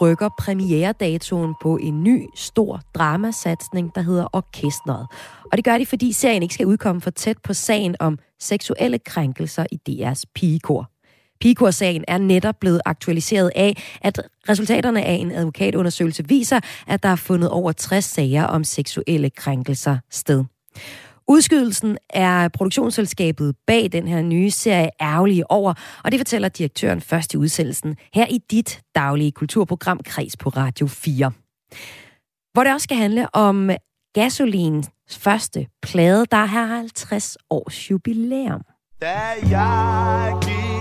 Rykker premieredatoen på en ny, stor dramasatsning, der hedder Orkestret. Og det gør de, fordi serien ikke skal udkomme for tæt på sagen om seksuelle krænkelser i DR's pigekor. Pigekor-sagen er netop blevet aktualiseret af, at resultaterne af en advokatundersøgelse viser, at der er fundet over 60 sager om seksuelle krænkelser sted. Udskydelsen er produktionsselskabet bag den her nye serie ærgerlige over, og det fortæller direktøren først i udsendelsen her i dit daglige kulturprogram Kreds på Radio 4. Hvor det også skal handle om Gasolins første plade, der har 50 års jubilæum. Da jeg gik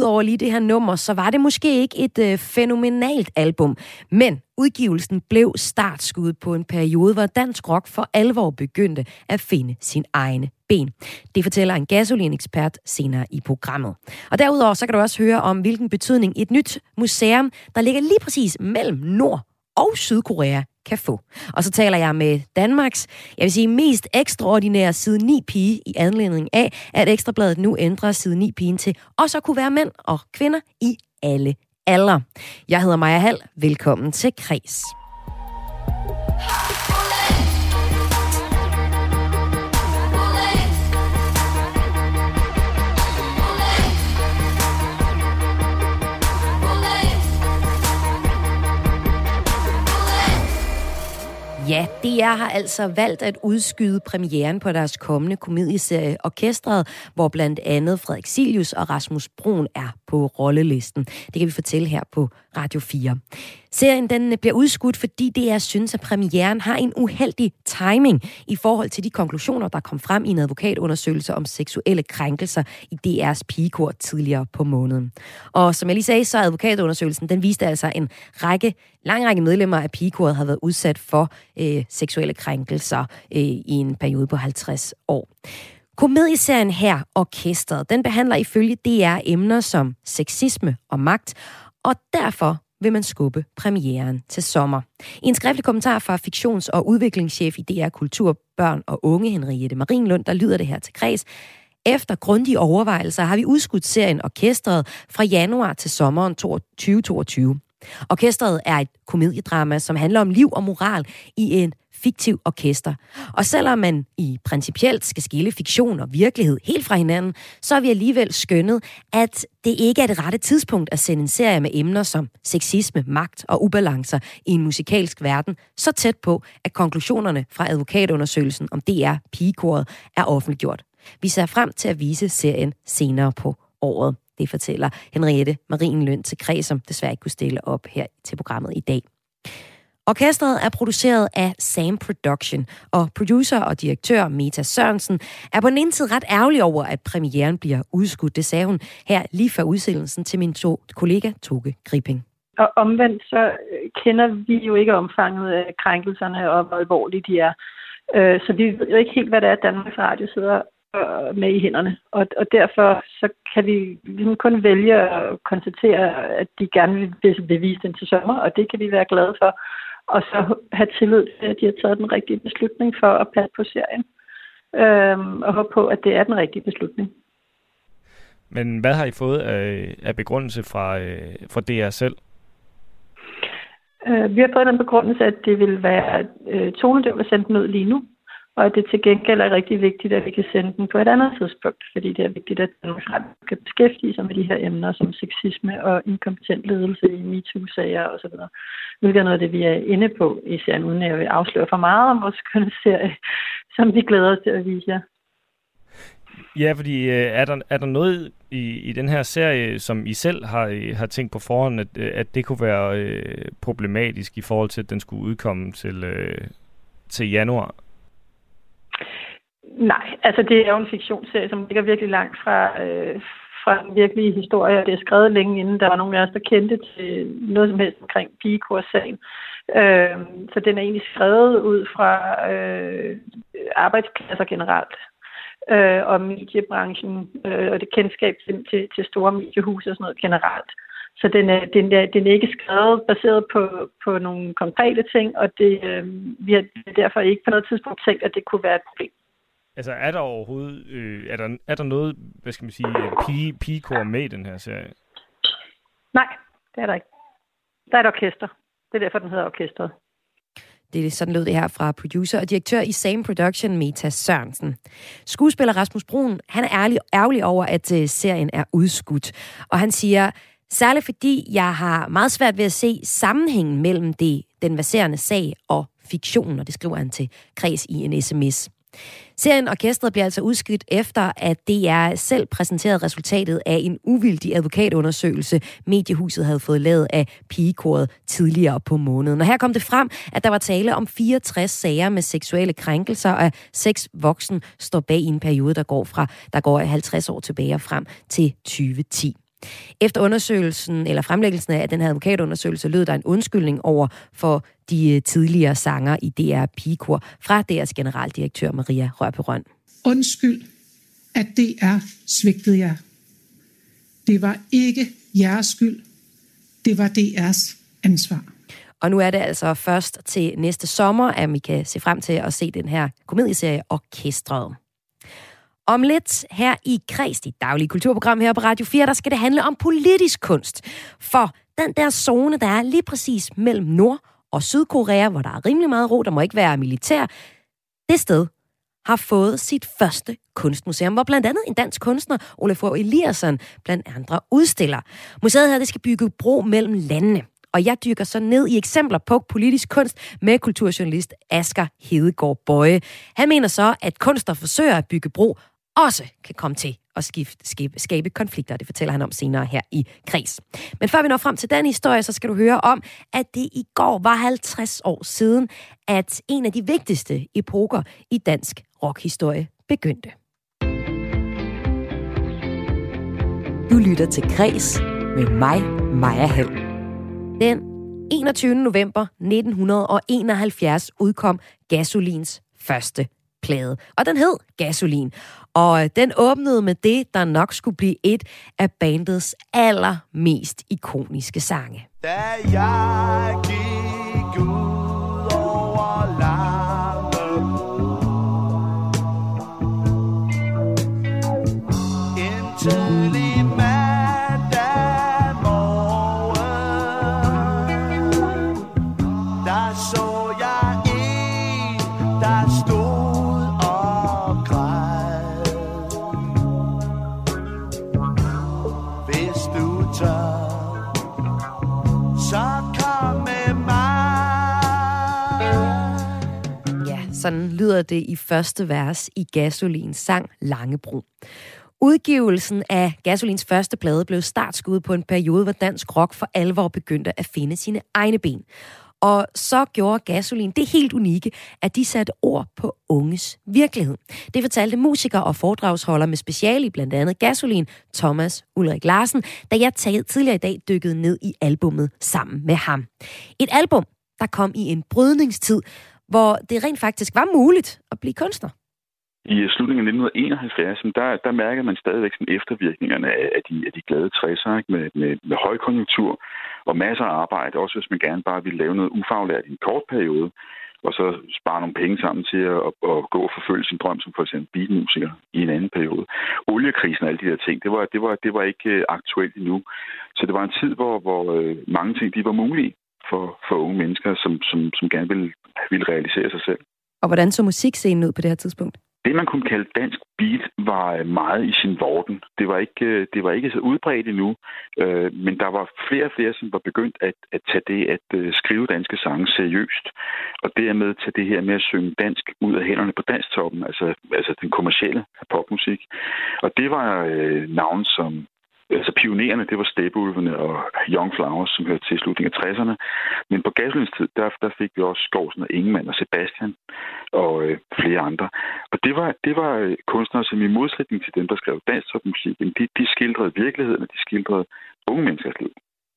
Udover lige det her nummer, så var det måske ikke et øh, fænomenalt album, men udgivelsen blev startskud på en periode, hvor dansk rock for alvor begyndte at finde sin egne ben. Det fortæller en gasolinekspert senere i programmet. Og derudover så kan du også høre om, hvilken betydning et nyt museum, der ligger lige præcis mellem Nord og Sydkorea, kan få. Og så taler jeg med Danmarks, jeg vil sige, mest ekstraordinære side 9 pige i anledning af, at Ekstrabladet nu ændrer side 9 pigen til også at kunne være mænd og kvinder i alle alder. Jeg hedder Maja Hall. Velkommen til Kres. Ja, DR har altså valgt at udskyde premieren på deres kommende komedieserie Orkestret, hvor blandt andet Frederik Silius og Rasmus Brun er på rollelisten. Det kan vi fortælle her på Radio 4. Serien den øh, bliver udskudt, fordi DR synes, at premieren har en uheldig timing i forhold til de konklusioner, der kom frem i en advokatundersøgelse om seksuelle krænkelser i DR's pigekor tidligere på måneden. Og som jeg lige sagde, så advokatundersøgelsen, den viste altså en række, lang række medlemmer af pigekoret har været udsat for øh, seksuelle krænkelser øh, i en periode på 50 år. Komedieserien her, Orkestret, den behandler ifølge DR emner som sexisme og magt, og derfor vil man skubbe premieren til sommer. I en skriftlig kommentar fra fiktions- og udviklingschef i DR Kultur, Børn og Unge, Henriette Marinlund, der lyder det her til kreds. Efter grundige overvejelser har vi udskudt serien Orkestret fra januar til sommeren 2022. Orkestret er et komediedrama, som handler om liv og moral i en fiktiv orkester. Og selvom man i principielt skal skille fiktion og virkelighed helt fra hinanden, så har vi alligevel skønnet, at det ikke er det rette tidspunkt at sende en serie med emner som sexisme, magt og ubalancer i en musikalsk verden så tæt på, at konklusionerne fra advokatundersøgelsen om DR Pigekoret er offentliggjort. Vi ser frem til at vise serien senere på året. Det fortæller Henriette Marienløn til Kreds, som desværre ikke kunne stille op her til programmet i dag. Orkestret er produceret af Sam Production, og producer og direktør Meta Sørensen er på den ene side ret ærgerlig over, at premieren bliver udskudt. Det sagde hun her lige før udsendelsen til min to kollega Toge Gripping. Og omvendt så øh, kender vi jo ikke omfanget af krænkelserne og hvor alvorlige de er. Øh, så vi ved jo ikke helt, hvad det er, Danmarks Radio sidder øh, med i hænderne. Og, og derfor så kan vi ligesom kun vælge at konstatere, at de gerne vil bevise den til sommer, og det kan vi være glade for og så have tillid til, at de har taget den rigtige beslutning for at passe på serien. Øhm, og håbe på, at det er den rigtige beslutning. Men hvad har I fået af, af begrundelse fra, øh, fra DR selv? Øh, vi har fået den begrundelse, at det vil være øh, tonedøv at sende den ud lige nu og at det til gengæld er rigtig vigtigt, at vi kan sende den på et andet tidspunkt, fordi det er vigtigt, at Danmarks Radio kan beskæftige sig med de her emner som sexisme og inkompetent ledelse i MeToo-sager osv., hvilket er noget af det, vi er inde på i serien, uden at jeg vil afsløre for meget om vores kønne serie, som vi glæder os til at vise jer. Ja, fordi øh, er, der, er der noget i, i den her serie, som I selv har, øh, har tænkt på forhånd, at, øh, at det kunne være øh, problematisk i forhold til, at den skulle udkomme til, øh, til januar? Nej, altså det er jo en fiktionsserie, som ligger virkelig langt fra, øh, fra den virkelige historie, og det er skrevet længe inden der var nogen af os, der kendte til noget som helst omkring pigekursagen. Øh, så den er egentlig skrevet ud fra øh, arbejdspladser generelt øh, og mediebranchen øh, og det kendskab til, til, til store mediehuse og sådan noget generelt. Så den er, den, er, den er ikke skrevet baseret på, på nogle konkrete ting, og det, øh, vi har derfor ikke på noget tidspunkt tænkt, at det kunne være et problem. Altså er der overhovedet, øh, er, der, er der noget, hvad skal man sige, pige, pigekor med i den her serie? Nej, det er der ikke. Der er et orkester. Det er derfor, den hedder orkestret. Det er sådan lød det her fra producer og direktør i Same Production, Meta Sørensen. Skuespiller Rasmus Brun, han er ærlig, ærgerlig over, at uh, serien er udskudt. Og han siger, særligt fordi jeg har meget svært ved at se sammenhængen mellem det, den verserende sag og fiktionen, og det skriver han til Kreds i en sms. Serien Orkestret bliver altså udskidt efter, at DR selv præsenterede resultatet af en uvildig advokatundersøgelse, mediehuset havde fået lavet af pigekoret tidligere på måneden. Og her kom det frem, at der var tale om 64 sager med seksuelle krænkelser, og seks voksen står bag i en periode, der går fra der går 50 år tilbage og frem til 2010. Efter undersøgelsen, eller fremlæggelsen af den her advokatundersøgelse, lød der en undskyldning over for de øh, tidligere sanger i DR Pigekor fra DR's generaldirektør Maria Rørperøn. Undskyld, at DR svigtede jer. Det var ikke jeres skyld. Det var DR's ansvar. Og nu er det altså først til næste sommer, at vi kan se frem til at se den her komedieserie Orkestret. Om lidt her i Kreds, dit daglige kulturprogram her på Radio 4, der skal det handle om politisk kunst. For den der zone, der er lige præcis mellem Nord- og Sydkorea, hvor der er rimelig meget ro, der må ikke være militær, det sted har fået sit første kunstmuseum, hvor blandt andet en dansk kunstner, Olaf Eliasson, blandt andre udstiller. Museet her det skal bygge bro mellem landene. Og jeg dykker så ned i eksempler på politisk kunst med kulturjournalist Asger Hedegaard Bøje. Han mener så, at kunster forsøger at bygge bro også kan komme til at skifte, skabe, skabe konflikter. Det fortæller han om senere her i Kreds. Men før vi når frem til den historie, så skal du høre om, at det i går var 50 år siden, at en af de vigtigste epoker i dansk rockhistorie begyndte. Du lytter til Kreds med mig, Maja Hall. Den 21. november 1971 udkom Gasolins første plade, og den hed Gasolin. Og øh, den åbnede med det, der nok skulle blive et af bandets allermest ikoniske sange. Da jeg gik Sådan lyder det i første vers i Gasolins sang Langebro. Udgivelsen af Gasolins første plade blev startskud på en periode, hvor dansk rock for alvor begyndte at finde sine egne ben. Og så gjorde Gasolin det helt unikke, at de satte ord på unges virkelighed. Det fortalte musiker og foredragsholder med speciale i blandt andet Gasolin, Thomas Ulrik Larsen, da jeg tidligere i dag dykkede ned i albummet sammen med ham. Et album, der kom i en brydningstid, hvor det rent faktisk var muligt at blive kunstner. I slutningen af 1971, der, der mærker man stadigvæk sådan eftervirkningerne af de, af de glade 60'er ikke? Med, med, med højkonjunktur og masser af arbejde, også hvis man gerne bare ville lave noget ufaglært i en kort periode, og så spare nogle penge sammen til at, at, at gå og forfølge sin drøm som for eksempel bilmusiker i en anden periode. Oliekrisen og alle de der ting, det var, det var, det var ikke øh, aktuelt endnu. Så det var en tid, hvor, hvor øh, mange ting de var mulige for, for unge mennesker, som, som, som gerne ville, ville realisere sig selv. Og hvordan så musikscenen ud på det her tidspunkt? Det, man kunne kalde dansk beat, var meget i sin vorden. Det var ikke, det var ikke så udbredt endnu, øh, men der var flere og flere, som var begyndt at, at tage det at uh, skrive danske sange seriøst, og dermed tage det her med at synge dansk ud af hænderne på danstoppen, altså, altså den kommercielle popmusik. Og det var øh, navn som Altså pionerende, det var Stæbeulvene og Young Flowers, som hørte til slutningen af 60'erne. Men på Gasolins tid, der, der fik vi også Skovsen og Ingemann og Sebastian og øh, flere andre. Og det var, det var øh, kunstnere, som i modsætning til dem, der skrev dansk musik, de, de skildrede virkeligheden, og de skildrede unge menneskers liv.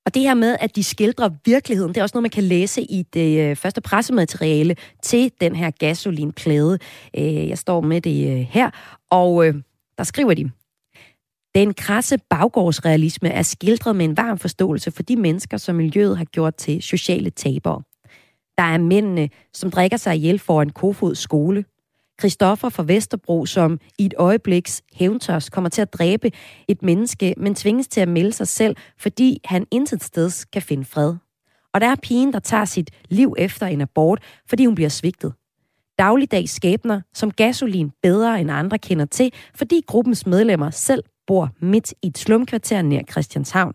Og det her med, at de skildrer virkeligheden, det er også noget, man kan læse i det øh, første pressemateriale til den her gasolinplade. Øh, jeg står med det her, og der skriver de, den krasse baggårdsrealisme er skildret med en varm forståelse for de mennesker, som miljøet har gjort til sociale tabere. Der er mændene, som drikker sig ihjel en Kofods skole. Christoffer fra Vesterbro, som i et øjebliks hævntørs kommer til at dræbe et menneske, men tvinges til at melde sig selv, fordi han intet sted kan finde fred. Og der er pigen, der tager sit liv efter en abort, fordi hun bliver svigtet. Dagligdags skæbner, som gasolin bedre end andre kender til, fordi gruppens medlemmer selv bor midt i et slumkvarter nær Christianshavn,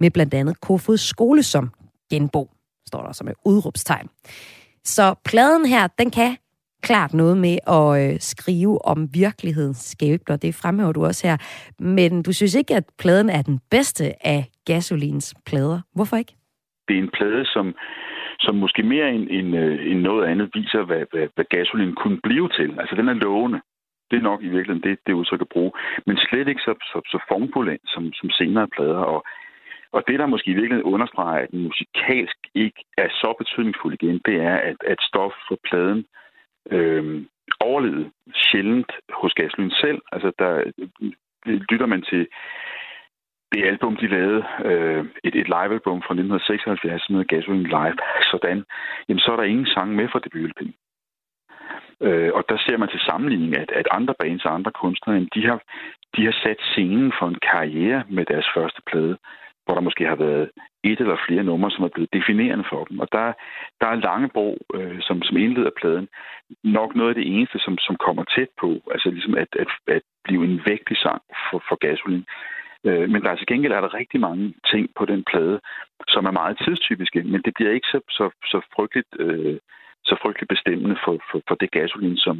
med blandt andet Kofods skole som genbo, står der som et udråbstegn. Så pladen her, den kan klart noget med at øh, skrive om virkelighedens skæbner. Det fremhæver du også her. Men du synes ikke, at pladen er den bedste af Gasolins plader. Hvorfor ikke? Det er en plade, som, som måske mere end, end, øh, end noget andet viser, hvad, hvad, hvad Gasolin kunne blive til. Altså, den er lovende. Det er nok i virkeligheden det, det udtryk at bruge. Men slet ikke så, så, så formfuldt som, som senere plader. Og, og det, der måske i virkeligheden understreger, at den musikalsk ikke er så betydningsfuld igen, det er, at, at stof for pladen øh, overlevede sjældent hos Gaslyn selv. Altså, der øh, lytter man til det album, de lavede, øh, et, et live-album fra 1976, som hedder Gasoline Live, sådan, jamen så er der ingen sang med fra debut Øh, og der ser man til sammenligning, at, at andre bands og andre kunstnere, de har, de har sat scenen for en karriere med deres første plade, hvor der måske har været et eller flere numre, som er blevet definerende for dem. Og der, der er Langebro, øh, som, som indleder pladen, nok noget af det eneste, som, som kommer tæt på, altså ligesom at, at, at blive en vægtig sang for, for gasolin. Øh, men der er til gengæld er der rigtig mange ting på den plade, som er meget tidstypiske, men det bliver ikke så, så, så frygteligt øh, så frygteligt bestemmende for, for, for det gasolin, som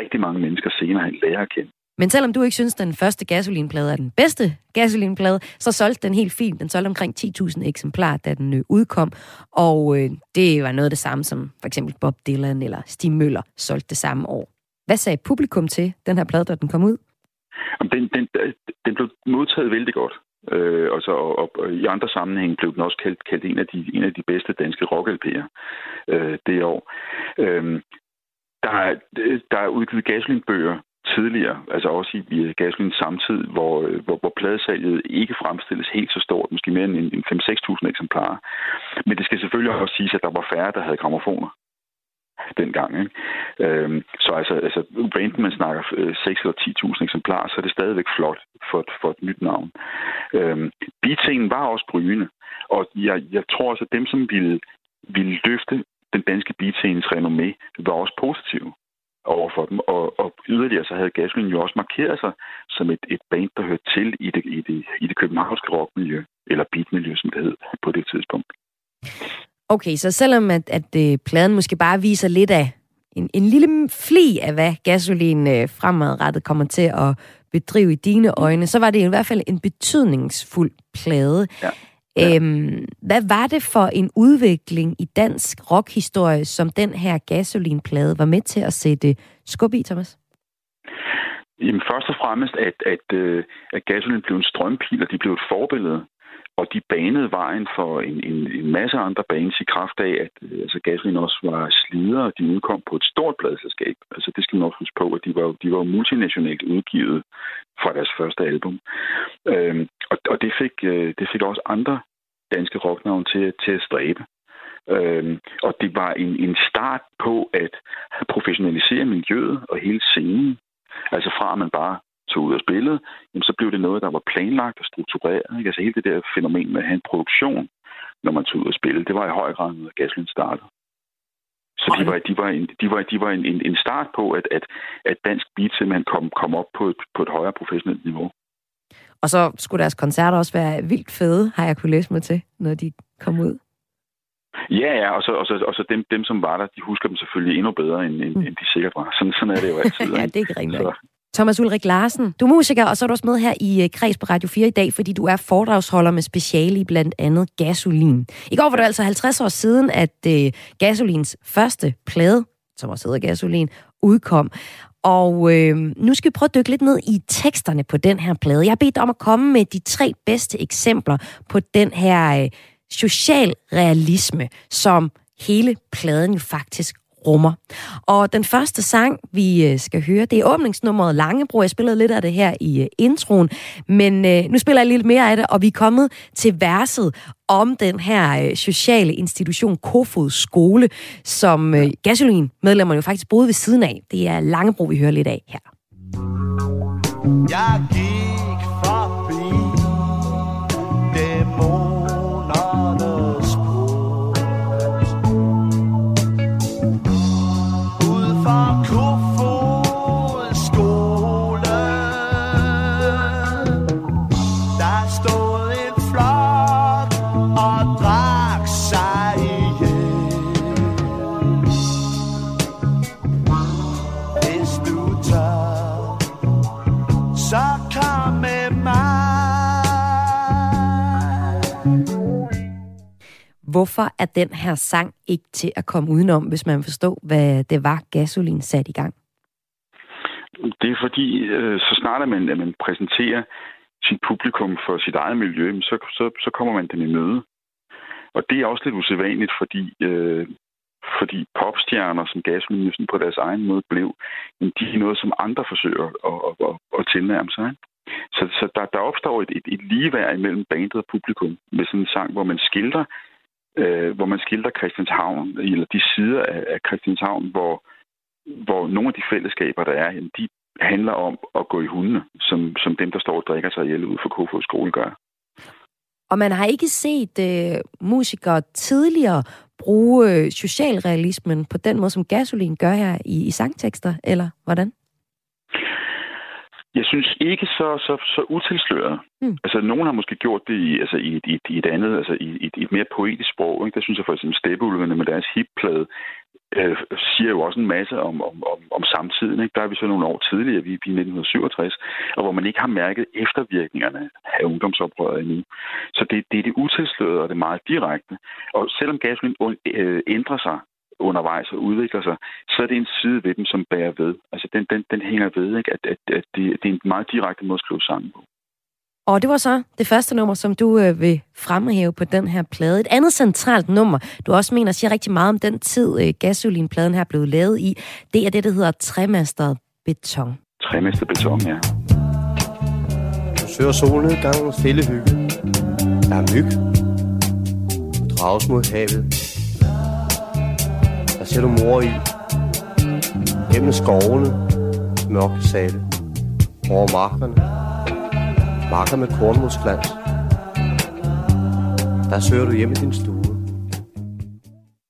rigtig mange mennesker senere hen lærer at kende. Men selvom du ikke synes, at den første gasolinplade er den bedste gasolinplade, så solgte den helt fint. Den solgte omkring 10.000 eksemplarer, da den øh, udkom. Og øh, det var noget af det samme, som for eksempel Bob Dylan eller Stig Møller solgte det samme år. Hvad sagde publikum til den her plade, da den kom ud? Den, den, den blev modtaget vældig godt. Øh, og, så, og, og i andre sammenhænge blev den også kaldt, kaldt en, af de, en af de bedste danske rock øh, det år. Øh, der, er, der er udgivet gasolinbøger tidligere, altså også i gasolin samtid, hvor, øh, hvor, hvor pladesalget ikke fremstilles helt så stort, måske mere end 5-6.000 eksemplarer. Men det skal selvfølgelig også siges, at der var færre, der havde gramofoner dengang. Ikke? Øhm, så altså, altså enten man snakker øh, 6 eller 10.000 eksemplarer, så er det stadigvæk flot for, for et nyt navn. Øhm, bitingen var også brygende, og jeg, jeg tror også, at dem, som ville, ville løfte den danske beatings renommé, var også positive over for dem. Og, og yderligere så havde Gasolin jo også markeret sig som et, et band, der hørte til i det, i det, i det københavnske rockmiljø, eller beatmiljø, som det hed på det tidspunkt. Okay, så selvom at, at øh, pladen måske bare viser lidt af en, en lille fli af, hvad gasolin øh, fremadrettet kommer til at bedrive i dine øjne, så var det i hvert fald en betydningsfuld plade. Ja. Ja. Øhm, hvad var det for en udvikling i dansk rockhistorie, som den her gasolinplade var med til at sætte skub i, Thomas? Jamen først og fremmest, at, at, øh, at gasolin blev en strømpil, og de blev et forbillede og de banede vejen for en, en, en masse andre bands i kraft af, at øh, altså, Gatlin også var slider, og de udkom på et stort pladselskab. Altså det skal man også huske på, at de var, de var multinationalt udgivet fra deres første album. Øhm, og og det, fik, øh, det fik også andre danske rocknavne til, til at stræbe. Øhm, og det var en, en start på at professionalisere miljøet og hele scenen. Altså fra at man bare tog ud og spillede, jamen, så blev det noget, der var planlagt og struktureret. Ikke? Altså hele det der fænomen med at have en produktion, når man tog ud og spillede, det var i høj grad noget, Gaslin startede. Så de var, de var, en, de var, de var en, en, en start på, at, at, at dansk beat simpelthen kom, kom op på et, på et højere professionelt niveau. Og så skulle deres koncerter også være vildt fede, har jeg kunne læse mig til, når de kom ud. Ja, ja, og så, og så, og så dem, dem, som var der, de husker dem selvfølgelig endnu bedre, end, end, mm. end de sikkert var. Sådan, sådan er det jo altid. ja, det er ikke rigtigt. Så, Thomas Ulrik Larsen, du er musiker, og så er du også med her i øh, Kreds på Radio 4 i dag, fordi du er foredragsholder med speciale i blandt andet gasolin. I går var det altså 50 år siden, at øh, gasolins første plade, som også hedder Gasolin, udkom. Og øh, nu skal vi prøve at dykke lidt ned i teksterne på den her plade. Jeg har bedt dig om at komme med de tre bedste eksempler på den her øh, social realisme, som hele pladen jo faktisk rummer. Og den første sang, vi øh, skal høre, det er åbningsnummeret Langebro. Jeg spillede lidt af det her i øh, introen, men øh, nu spiller jeg lidt mere af det, og vi er kommet til verset om den her sociale institution, Kofod Skole, som gasolin-medlemmerne jo faktisk boede ved siden af. Det er Langebro, vi hører lidt af her. Jeg den her sang ikke til at komme udenom, hvis man forstår, hvad det var, gasolin sat i gang? Det er fordi, øh, så snart at man, at man præsenterer sit publikum for sit eget miljø, så, så, så kommer man den i møde. Og det er også lidt usædvanligt, fordi, øh, fordi popstjerner, som gasolin på deres egen måde blev, de er noget, som andre forsøger at, at, at, at tilnærme sig. Så, så der, der opstår et, et, et ligeværd imellem bandet og publikum med sådan en sang, hvor man skildrer øh, hvor man skildrer Christianshavn, eller de sider af, af Christianshavn, hvor, hvor nogle af de fællesskaber, der er, de handler om at gå i hundene, som, som dem, der står og drikker sig ihjel ud for Kofod skole gør. Og man har ikke set øh, musikere tidligere bruge øh, socialrealismen på den måde, som Gasolin gør her i, i sangtekster, eller hvordan? Jeg synes ikke så, så, så utilsløret. Mm. Altså, nogen har måske gjort det i, altså, i, i, i et andet, altså i, i, i et mere poetisk sprog. Ikke? Der synes jeg for eksempel Steppeulvene med deres hipplade øh, siger jo også en masse om, om, om, om samtiden. Ikke? Der er vi så nogle år tidligere, vi er i 1967, og hvor man ikke har mærket eftervirkningerne af ungdomsoprøret endnu. Så det, det er det utilslørede og det meget direkte. Og selvom gasolin øh, ændrer sig undervejs og udvikler sig, så er det en side ved dem, som bærer ved. Altså den, den, den hænger ved, ikke? At, at, at det, det er en meget direkte måde at skrive sammen på. Og det var så det første nummer, som du øh, vil fremhæve på den her plade. Et andet centralt nummer, du også mener siger rigtig meget om den tid, øh, gasolinpladen her blev lavet i, det er det, der hedder træmasteret beton. Træmasteret beton, ja. Du søger solnedgangens fællehygge. Der er myg. Du drages mod havet ser du mor i. Gennem skovene, mørke sale. Over markerne. Marker med kornmodsglans. Der søger du hjem i din stue.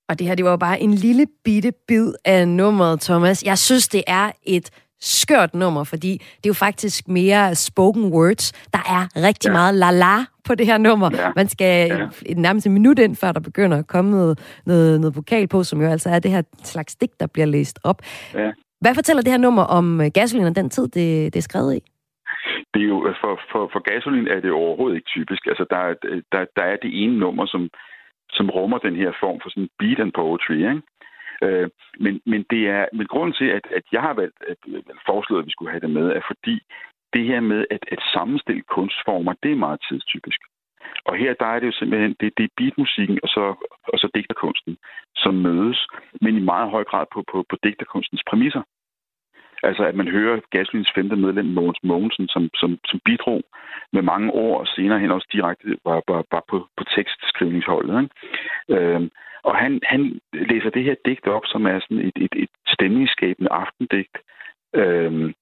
Og det her, det var jo bare en lille bitte bid af nummeret, Thomas. Jeg synes, det er et skørt nummer, fordi det er jo faktisk mere spoken words. Der er rigtig ja. meget la-la på det her nummer. Ja. Man skal ja. nærmest en minut ind, før der begynder at komme noget, noget, noget vokal på, som jo altså er det her slags digt, der bliver læst op. Ja. Hvad fortæller det her nummer om øh, gasolin og den tid, det, det er skrevet i? Det er jo, for, for, for gasolin er det overhovedet ikke typisk. Altså, der, der, der er det ene nummer, som, som rummer den her form for sådan beat and poetry, ikke? Øh, men, men, det er, men grunden til, at, at jeg har valgt at, at foreslået, at vi skulle have det med, er fordi det her med at, at sammenstille kunstformer, det er meget tidstypisk. Og her der er det jo simpelthen, det, det er beatmusikken og så, og så digterkunsten, som mødes, men i meget høj grad på, på, på digterkunstens præmisser. Altså at man hører Gaslins femte medlem, Mogens Mogensen, som, som, som bidrog med mange ord, og senere hen også direkte var, var, var på, på tekstskrivningsholdet. Ikke? Øhm, og han, han læser det her digt op, som er sådan et, et, et stemningsskabende aftendigt. Øhm,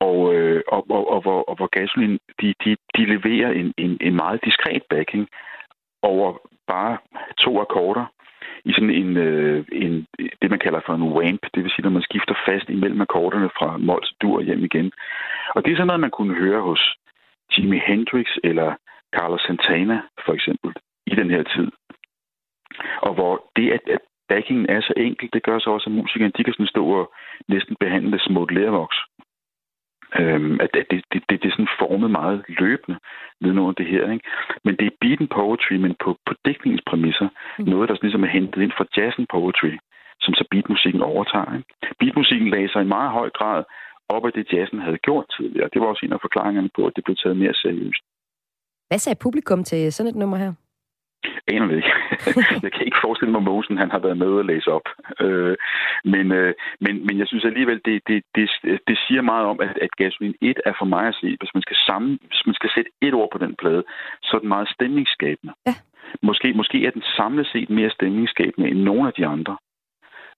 og, øh, og, og, og, hvor, og hvor Gasolin, de, de, de leverer en, en, en meget diskret backing over bare to akkorder i sådan en, øh, en, det, man kalder for en ramp, det vil sige, når man skifter fast imellem akkorderne fra mol til dur hjem igen. Og det er sådan noget, man kunne høre hos Jimi Hendrix eller Carlos Santana, for eksempel, i den her tid. Og hvor det, at, at backingen er så enkelt, det gør så også, at musikerne de kan sådan stå og næsten behandle små lærvoks. Øhm, at det, det, det, det er sådan formet meget løbende nedenunder det her. Ikke? Men det er beat and poetry, men på, på dækningens præmisser. Mm. Noget, der ligesom er hentet ind fra jazz and poetry, som så beatmusikken overtager. Ikke? Beatmusikken lagde sig i meget høj grad op af det, jazzen havde gjort tidligere. Det var også en af forklaringerne på, at det blev taget mere seriøst. Hvad sagde publikum til sådan et nummer her? Aner det ikke. jeg kan ikke forestille mig, at Mosen han har været med at læse op. Øh, men, øh, men, men jeg synes alligevel, det, det, det, det siger meget om, at, at Gasolin 1 er for mig at se, hvis man skal sammen, hvis man skal sætte et ord på den plade, så er den meget stemningsskabende. Ja. Måske, måske er den samlet set mere stemningsskabende end nogen af de andre.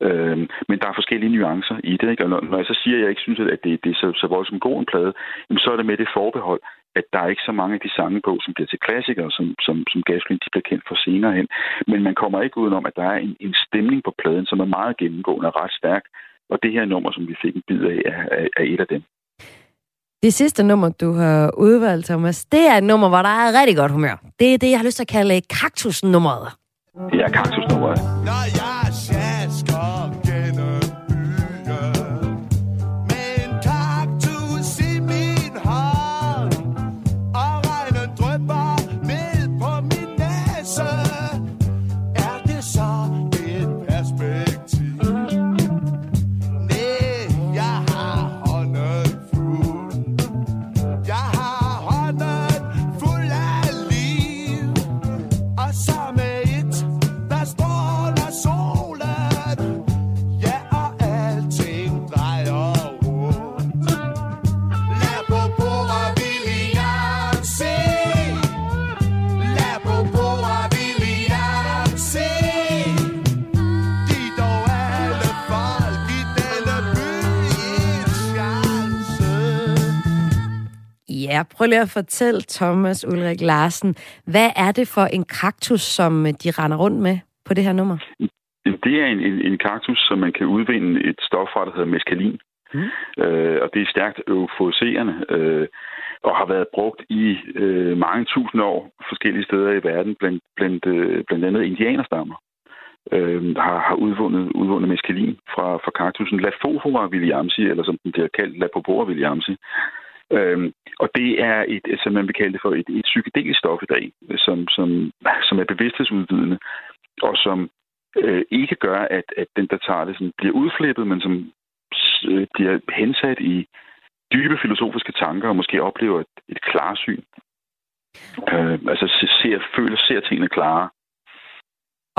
Øhm, men der er forskellige nuancer i det. Ikke? Og når, når jeg så siger, at jeg ikke synes, at det, det er så, så voldsomt god en plade, jamen, så er det med det forbehold, at der er ikke så mange af de sange på, som bliver til klassikere, som, som, som Gasolin de bliver kendt for senere hen. Men man kommer ikke udenom, at der er en, en stemning på pladen, som er meget gennemgående og ret stærk. Og det her nummer, som vi fik en bid af, er, er, et af dem. Det sidste nummer, du har udvalgt, Thomas, det er et nummer, hvor der er rigtig godt humør. Det er det, jeg har lyst til at kalde kaktusnummeret. Ja, kaktusnummeret. Når Ja, prøv lige at fortælle Thomas Ulrik Larsen, hvad er det for en kaktus, som øh, de render rundt med på det her nummer? Det er en, en, en kaktus, som man kan udvinde et stof fra, der hedder meskalin. Mm. Øh, og det er stærkt euforiserende øh, og har været brugt i øh, mange tusind år forskellige steder i verden, blandt, blandt, øh, blandt andet indianerstammer øh, har, har udvundet, udvundet meskalin fra, fra kaktusen Lafofora williamsi, eller som den bliver kaldt Lapopora williamsi. Øhm, og det er et, som man vil kalde det for et, et psykedelisk stof i dag, som, som, som er bevidsthedsudvidende, og som øh, ikke gør, at, at den, der tager det, sådan, bliver udflippet, men som øh, bliver hensat i dybe filosofiske tanker, og måske oplever et, et klarsyn. Øh, altså ser, føler, ser tingene klare.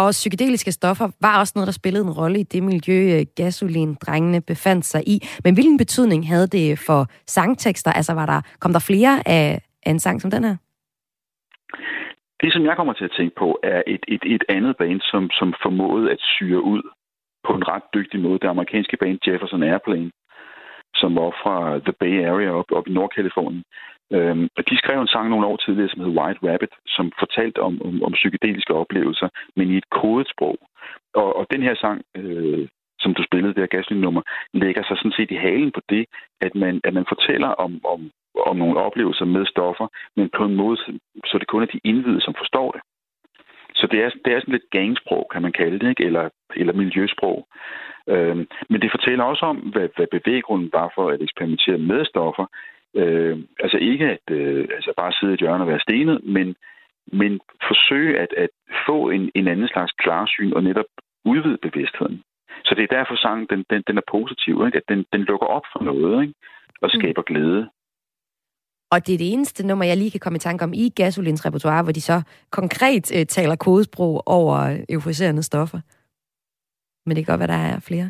Og psykedeliske stoffer var også noget, der spillede en rolle i det miljø, øh, gasolindrengene drengene befandt sig i. Men hvilken betydning havde det for sangtekster? Altså, var der, kom der flere af, af en sang som den her? Det, som jeg kommer til at tænke på, er et, et, et andet band, som, som formåede at syre ud på en ret dygtig måde. Det amerikanske band Jefferson Airplane, som var fra The Bay Area op, op i Nordkalifornien. Øhm, og de skrev en sang nogle år tidligere, som hed White Rabbit, som fortalte om, om, om psykedeliske oplevelser, men i et kodet sprog. Og, og den her sang, øh, som du spillede, det her gasolin-nummer, lægger sig sådan set i halen på det, at man, at man fortæller om, om, om nogle oplevelser med stoffer, men på en måde, så det kun er de indvidede, som forstår det. Så det er, det er sådan lidt gangsprog, kan man kalde det, ikke? Eller, eller miljøsprog. Øhm, men det fortæller også om, hvad, hvad bevæggrunden var for at eksperimentere med stoffer, Øh, altså ikke at øh, altså bare sidde i et hjørne og være stenet, men, men forsøge at, at få en, en anden slags klarsyn og netop udvide bevidstheden. Så det er derfor sangen, den, den, den er positiv, ikke? at den, den lukker op for noget ikke? og mm. skaber mm. glæde. Og det er det eneste nummer, jeg lige kan komme i tanke om i Gasolins repertoire, hvor de så konkret øh, taler kodesprog over euforiserende stoffer. Men det kan godt være, der er flere.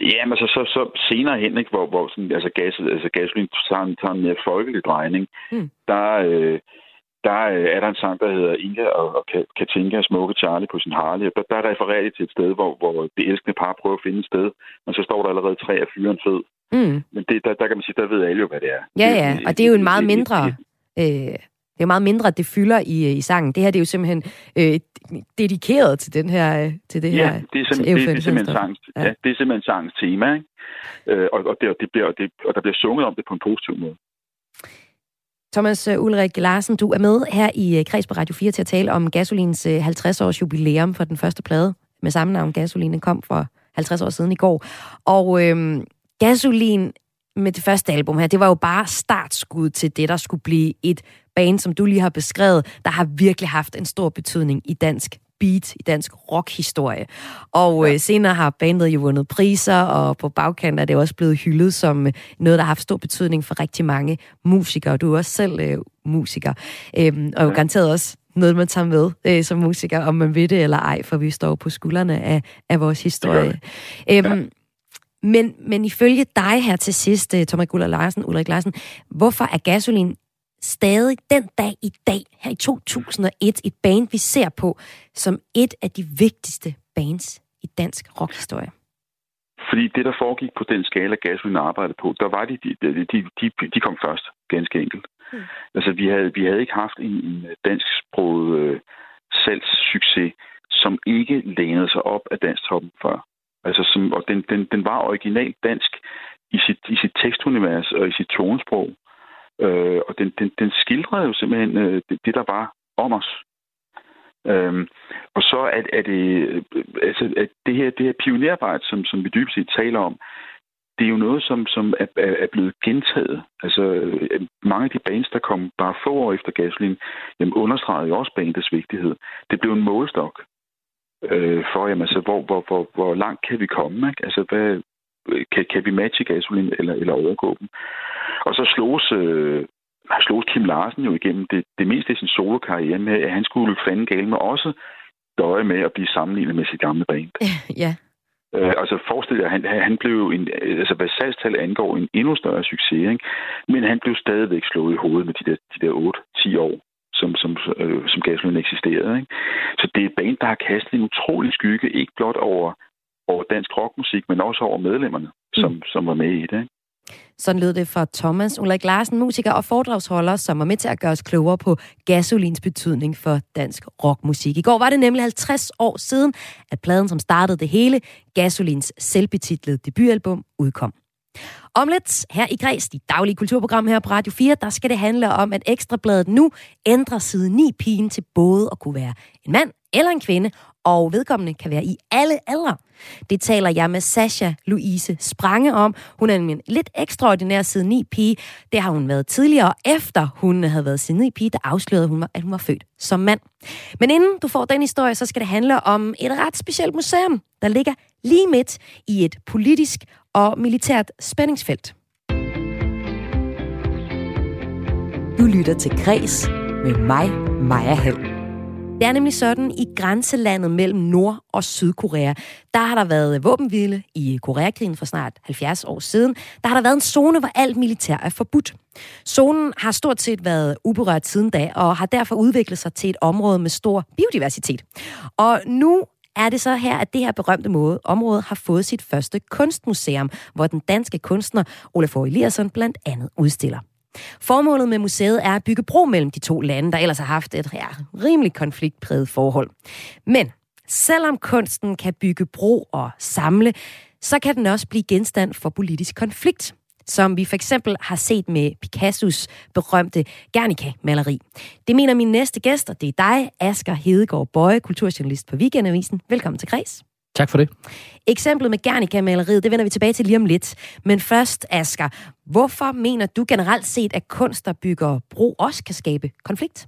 Ja, men så, så, så senere hen, ikke, hvor, hvor sådan, altså, gas, altså gasolin tager en, tager en mere folkelig drejning, mm. der, øh, der øh, er der en sang, der hedder Inga og, og Katinka smukke Charlie på sin Harley. Der, der er refereret til et sted, hvor, hvor det elskende par prøver at finde et sted, men så står der allerede tre af fyren fed. Mm. Men det, der, der kan man sige, der ved alle jo, hvad det er. Ja, ja, og det er jo en meget mindre... Øh, det er meget mindre, at det fylder i, i sangen. Det her det er jo simpelthen øh, dedikeret til den her øh, til det ja, her. det er simpelthen, det, det er simpelthen sangens, ja. ja. det er simpelthen sangens tema, ikke? Øh, og, og, det, og, det bliver, og, det, og der bliver sunget om det på en positiv måde. Thomas øh, Ulrik Larsen, du er med her i øh, Kreds på Radio 4 til at tale om Gasolins 50-års jubilæum for den første plade med samme navn. Gasolin kom for 50 år siden i går. Og øhm, Gasolin med det første album her, det var jo bare startskud til det, der skulle blive et band, som du lige har beskrevet, der har virkelig haft en stor betydning i dansk beat, i dansk rockhistorie. Og ja. øh, senere har bandet jo vundet priser, og på bagkant er det også blevet hyldet som øh, noget, der har haft stor betydning for rigtig mange musikere. Du er også selv øh, musiker, øhm, og jo ja. garanteret også noget, man tager med øh, som musiker, om man ved det eller ej, for vi står på skuldrene af, af vores historie. Øhm, ja. Men, men ifølge dig her til sidst, øh, Thomas Guller Larsen, Ulrik Larsen, hvorfor er gasolin stadig den dag i dag, her i 2001, et band, vi ser på som et af de vigtigste bands i dansk rockhistorie? Fordi det, der foregik på den skala, gasolin arbejdede på, der var de, de, de, de, de kom først, ganske enkelt. Mm. Altså, vi havde, vi havde ikke haft en, en dansksproget øh, salgssucces, som ikke lænede sig op af danstoppen før. Altså, som, og den, den, den var originalt dansk i sit, i sit tekstunivers og i sit tonesprog. Øh, og den, den, den skildrede jo simpelthen øh, det, det, der var om os. Øhm, og så er, er det, øh, altså, at det her, det her pionerarbejde, som, som vi dybest set taler om, det er jo noget, som, som er, er blevet gentaget. Altså, øh, mange af de bands, der kom bare få år efter gasolin, jamen, understregede jo også bandets vigtighed. Det blev en målestok øh, for, jamen, altså, hvor, hvor, hvor, hvor langt kan vi komme? Ikke? Altså, hvad, kan, kan vi matche gasolin eller, eller overgå dem? Og så slås, øh, slås Kim Larsen jo igennem det, det meste af sin solokarriere med, at han skulle fanden gale med også døje med at blive sammenlignet med sit gamle band. Ja. Øh, altså forestil jer, han, han blev en, altså hvad salgstal angår en endnu større succes, ikke? men han blev stadigvæk slået i hovedet med de der, de der 8-10 år, som, som, øh, som gasolin eksisterede. Ikke? Så det er et band, der har kastet en utrolig skygge, ikke blot over, over dansk rockmusik, men også over medlemmerne, som, mm. som var med i det. Ikke? Sådan lød det fra Thomas Ulrik Larsen, musiker og foredragsholder, som var med til at gøre os klogere på gasolins betydning for dansk rockmusik. I går var det nemlig 50 år siden, at pladen, som startede det hele, Gasolins selvbetitlede debutalbum, udkom. Om lidt her i Græs, dit daglige kulturprogram her på Radio 4, der skal det handle om, at Ekstrabladet nu ændrer side 9 pigen til både at kunne være en mand eller en kvinde, og vedkommende kan være i alle aldre. Det taler jeg med Sasha Louise Sprange om. Hun er en lidt ekstraordinær side 9 pige. Det har hun været tidligere, efter hun havde været side 9 pige, der afslørede hun, at hun var født som mand. Men inden du får den historie, så skal det handle om et ret specielt museum, der ligger lige midt i et politisk og militært spændingsfelt. Du lytter til Græs med mig, Maja Hall. Det er nemlig sådan, i grænselandet mellem Nord- og Sydkorea, der har der været våbenhvile i Koreakrigen for snart 70 år siden. Der har der været en zone, hvor alt militær er forbudt. Zonen har stort set været uberørt siden da, og har derfor udviklet sig til et område med stor biodiversitet. Og nu er det så her, at det her berømte måde, område har fået sit første kunstmuseum, hvor den danske kunstner Olafur Eliasson blandt andet udstiller. Formålet med museet er at bygge bro mellem de to lande, der ellers har haft et ja, rimelig konfliktpræget forhold. Men selvom kunsten kan bygge bro og samle, så kan den også blive genstand for politisk konflikt som vi for eksempel har set med Picassos berømte Guernica-maleri. Det mener min næste gæst, og det er dig, Asger Hedegaard Bøje, kulturjournalist på Weekendavisen. Velkommen til Græs. Tak for det. Eksemplet med Guernica-maleriet, det vender vi tilbage til lige om lidt. Men først, Asger, hvorfor mener du generelt set, at kunst, der bygger bro, også kan skabe konflikt?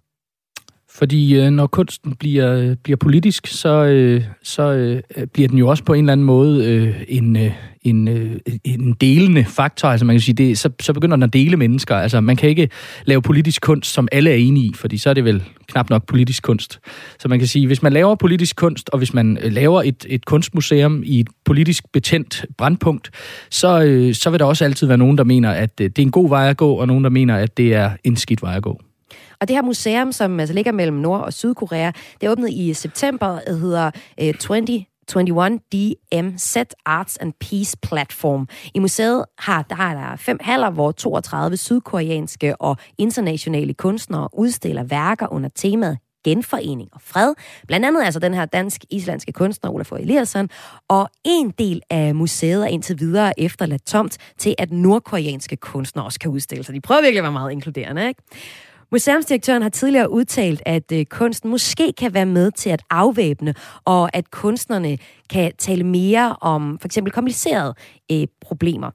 Fordi øh, når kunsten bliver, øh, bliver politisk, så, øh, så øh, bliver den jo også på en eller anden måde øh, en, øh, en, øh, en delende faktor. Altså man kan sige, det, så, så begynder den at dele mennesker. Altså man kan ikke lave politisk kunst, som alle er enige i, fordi så er det vel knap nok politisk kunst. Så man kan sige, hvis man laver politisk kunst, og hvis man øh, laver et, et kunstmuseum i et politisk betændt brandpunkt, så, øh, så vil der også altid være nogen, der mener, at øh, det er en god vej at gå, og nogen, der mener, at det er en skidt vej at gå. Og det her museum, som altså ligger mellem Nord- og Sydkorea, det er åbnet i september, det hedder øh, 2021 DMZ Arts and Peace Platform. I museet har der, er der fem haller, hvor 32 sydkoreanske og internationale kunstnere udstiller værker under temaet genforening og fred. Blandt andet altså den her dansk-islandske kunstner Olafur Eliasson. Og en del af museet er indtil videre efterladt tomt til, at nordkoreanske kunstnere også kan udstille sig. De prøver virkelig at være meget inkluderende, ikke? Museumsdirektøren har tidligere udtalt, at øh, kunsten måske kan være med til at afvæbne, og at kunstnerne kan tale mere om for eksempel komplicerede øh, problemer.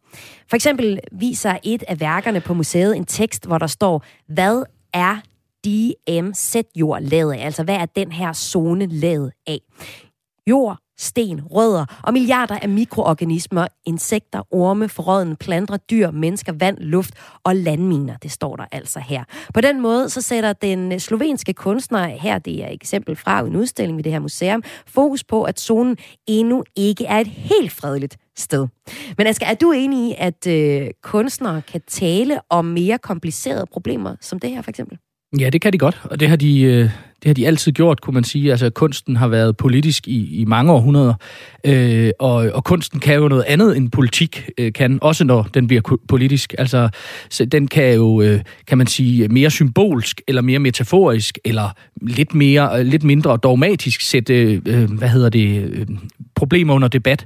For eksempel viser et af værkerne på museet en tekst, hvor der står, hvad er DMZ-jord lavet af? Altså, hvad er den her zone lavet af? Jord, sten, rødder og milliarder af mikroorganismer, insekter, orme, forråden, planter, dyr, mennesker, vand, luft og landminer. Det står der altså her. På den måde så sætter den slovenske kunstner, her det er et eksempel fra en udstilling ved det her museum, fokus på, at zonen endnu ikke er et helt fredeligt sted. Men Asger, er du enig i, at øh, kunstnere kan tale om mere komplicerede problemer, som det her for eksempel? Ja, det kan de godt, og det har de, øh, det har de altid gjort, kunne man sige. Altså, kunsten har været politisk i, i mange århundreder, øh, og, og kunsten kan jo noget andet end politik øh, kan, også når den bliver politisk. Altså, så den kan jo, øh, kan man sige, mere symbolsk, eller mere metaforisk, eller lidt mere, øh, lidt mindre dogmatisk sætte, øh, hvad hedder det, øh, problemer under debat.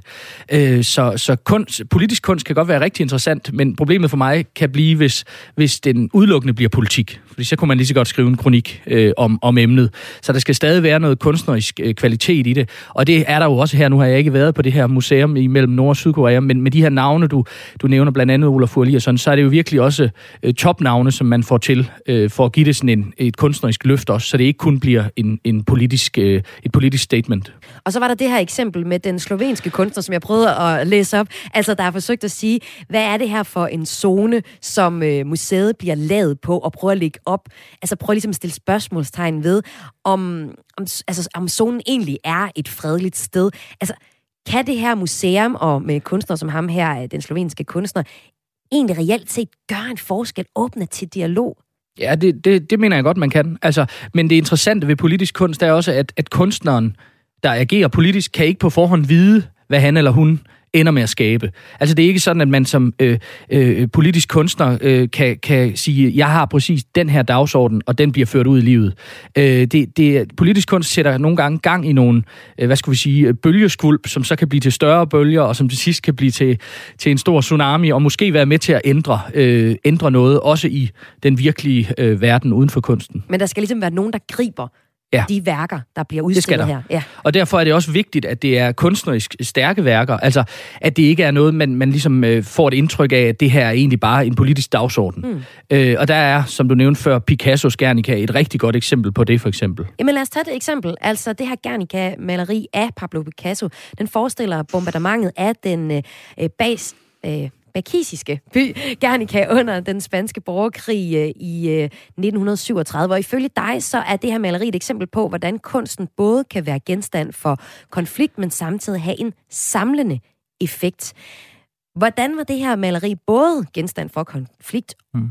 Øh, så så kunst, politisk kunst kan godt være rigtig interessant, men problemet for mig kan blive, hvis, hvis den udelukkende bliver politik. Fordi så kunne man lige så godt skrive en kronik øh, om, om emnet. Så der skal stadig være noget kunstnerisk øh, kvalitet i det. Og det er der jo også her. Nu har jeg ikke været på det her museum imellem Nord- og Sydkorea, men med de her navne, du, du nævner blandt andet Olaf sådan, så er det jo virkelig også øh, topnavne, som man får til øh, for at give det sådan en, et kunstnerisk løft også, så det ikke kun bliver en, en politisk, øh, et politisk statement. Og så var der det her eksempel med den slovenske kunstner, som jeg prøvede at læse op. Altså, der har forsøgt at sige, hvad er det her for en zone, som øh, museet bliver lavet på, og prøver at lægge op. Altså, prøver ligesom at stille spørgsmålstegn ved, om, om, altså, om zonen egentlig er et fredeligt sted. Altså, kan det her museum, og med kunstnere som ham her, øh, den slovenske kunstner, egentlig reelt set gøre en forskel, åbne til dialog? Ja, det, det, det mener jeg godt, man kan. Altså, men det interessante ved politisk kunst er også, at, at kunstneren der agerer politisk, kan ikke på forhånd vide, hvad han eller hun ender med at skabe. Altså det er ikke sådan, at man som øh, øh, politisk kunstner øh, kan, kan sige, jeg har præcis den her dagsorden, og den bliver ført ud i livet. Øh, det, det, politisk kunst sætter nogle gange gang i nogle, øh, hvad skal vi sige, bølgeskvulp, som så kan blive til større bølger, og som til sidst kan blive til, til en stor tsunami, og måske være med til at ændre, øh, ændre noget, også i den virkelige øh, verden uden for kunsten. Men der skal ligesom være nogen, der griber ja. de værker, der bliver udstillet her. Ja. Og derfor er det også vigtigt, at det er kunstnerisk stærke værker. Altså, at det ikke er noget, man, man ligesom øh, får et indtryk af, at det her er egentlig bare en politisk dagsorden. Mm. Øh, og der er, som du nævnte før, Picassos Guernica et rigtig godt eksempel på det, for eksempel. Jamen lad os tage et eksempel. Altså, det her Guernica-maleri af Pablo Picasso, den forestiller bombardementet af den øh, bas... Øh, bakisiske by Guernica under den spanske borgerkrig øh, i 1937. Øh, og ifølge dig, så er det her maleri et eksempel på, hvordan kunsten både kan være genstand for konflikt, men samtidig have en samlende effekt. Hvordan var det her maleri både genstand for konflikt mm.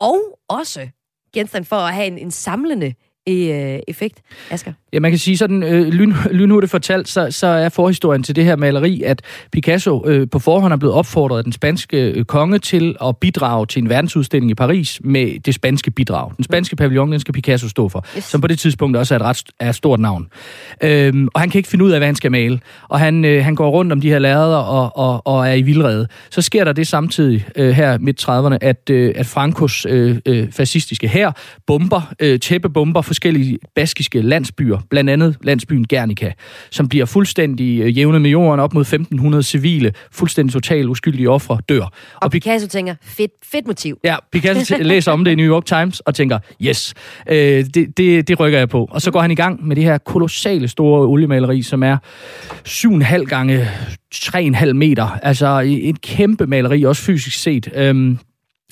og også genstand for at have en, en samlende øh, effekt, Asger? Ja, man kan sige sådan, øh, lyn, lynhurtigt fortalt, så, så er forhistorien til det her maleri, at Picasso øh, på forhånd er blevet opfordret af den spanske øh, konge til at bidrage til en verdensudstilling i Paris med det spanske bidrag. Den spanske pavillon, den skal Picasso stå for, yes. som på det tidspunkt også er et ret er et stort navn. Øhm, og han kan ikke finde ud af, hvad han skal male. Og han, øh, han går rundt om de her lærreder og, og, og er i vildrede. Så sker der det samtidig øh, her midt 30'erne, at, øh, at Frankos øh, øh, fascistiske her bomber, øh, tæppebomber forskellige baskiske landsbyer blandt andet landsbyen Guernica, som bliver fuldstændig øh, jævnet med jorden, op mod 1500 civile, fuldstændig totalt uskyldige ofre dør. Og, og Picasso tænker, fedt, fedt motiv. Ja, Picasso læser om det i New York Times og tænker, yes, øh, det, det, det rykker jeg på. Og så går han i gang med det her kolossale store oliemaleri, som er 7,5 gange 3,5 meter. Altså et kæmpe maleri, også fysisk set. Øhm,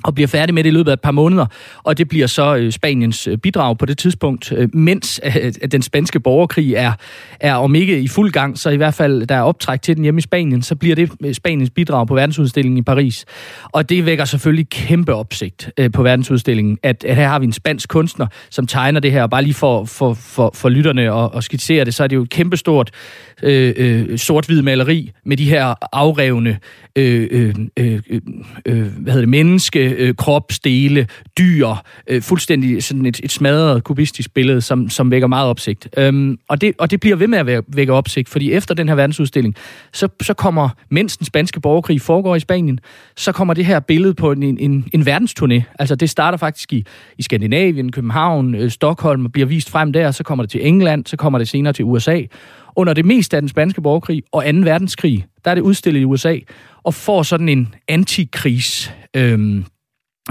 og bliver færdig med det i løbet af et par måneder. Og det bliver så øh, Spaniens øh, bidrag på det tidspunkt, øh, mens mens den spanske borgerkrig er, er om ikke i fuld gang, så i hvert fald der er optræk til den hjemme i Spanien, så bliver det Spaniens bidrag på verdensudstillingen i Paris. Og det vækker selvfølgelig kæmpe opsigt på verdensudstillingen, at, at her har vi en spansk kunstner, som tegner det her, og bare lige for, for, for, for lytterne og, og skitsere det, så er det jo et kæmpestort øh, øh, sort-hvid maleri med de her afrevne øh, øh, øh, øh, hvad hedder det, menneske øh, kropsdele, dyr, øh, fuldstændig sådan et, et smadret kubistisk billede, som, som vækker meget opsigt. Øhm, og, det, og det bliver ved med at vække opsigt, fordi efter den her verdensudstilling, så, så kommer, mens den spanske borgerkrig foregår i Spanien, så kommer det her billede på en, en, en verdensturné. Altså det starter faktisk i, i Skandinavien, København, øh, Stockholm, og bliver vist frem der, så kommer det til England, så kommer det senere til USA. Under det meste af den spanske borgerkrig og 2. verdenskrig, der er det udstillet i USA, og får sådan en antikrigs... Øh,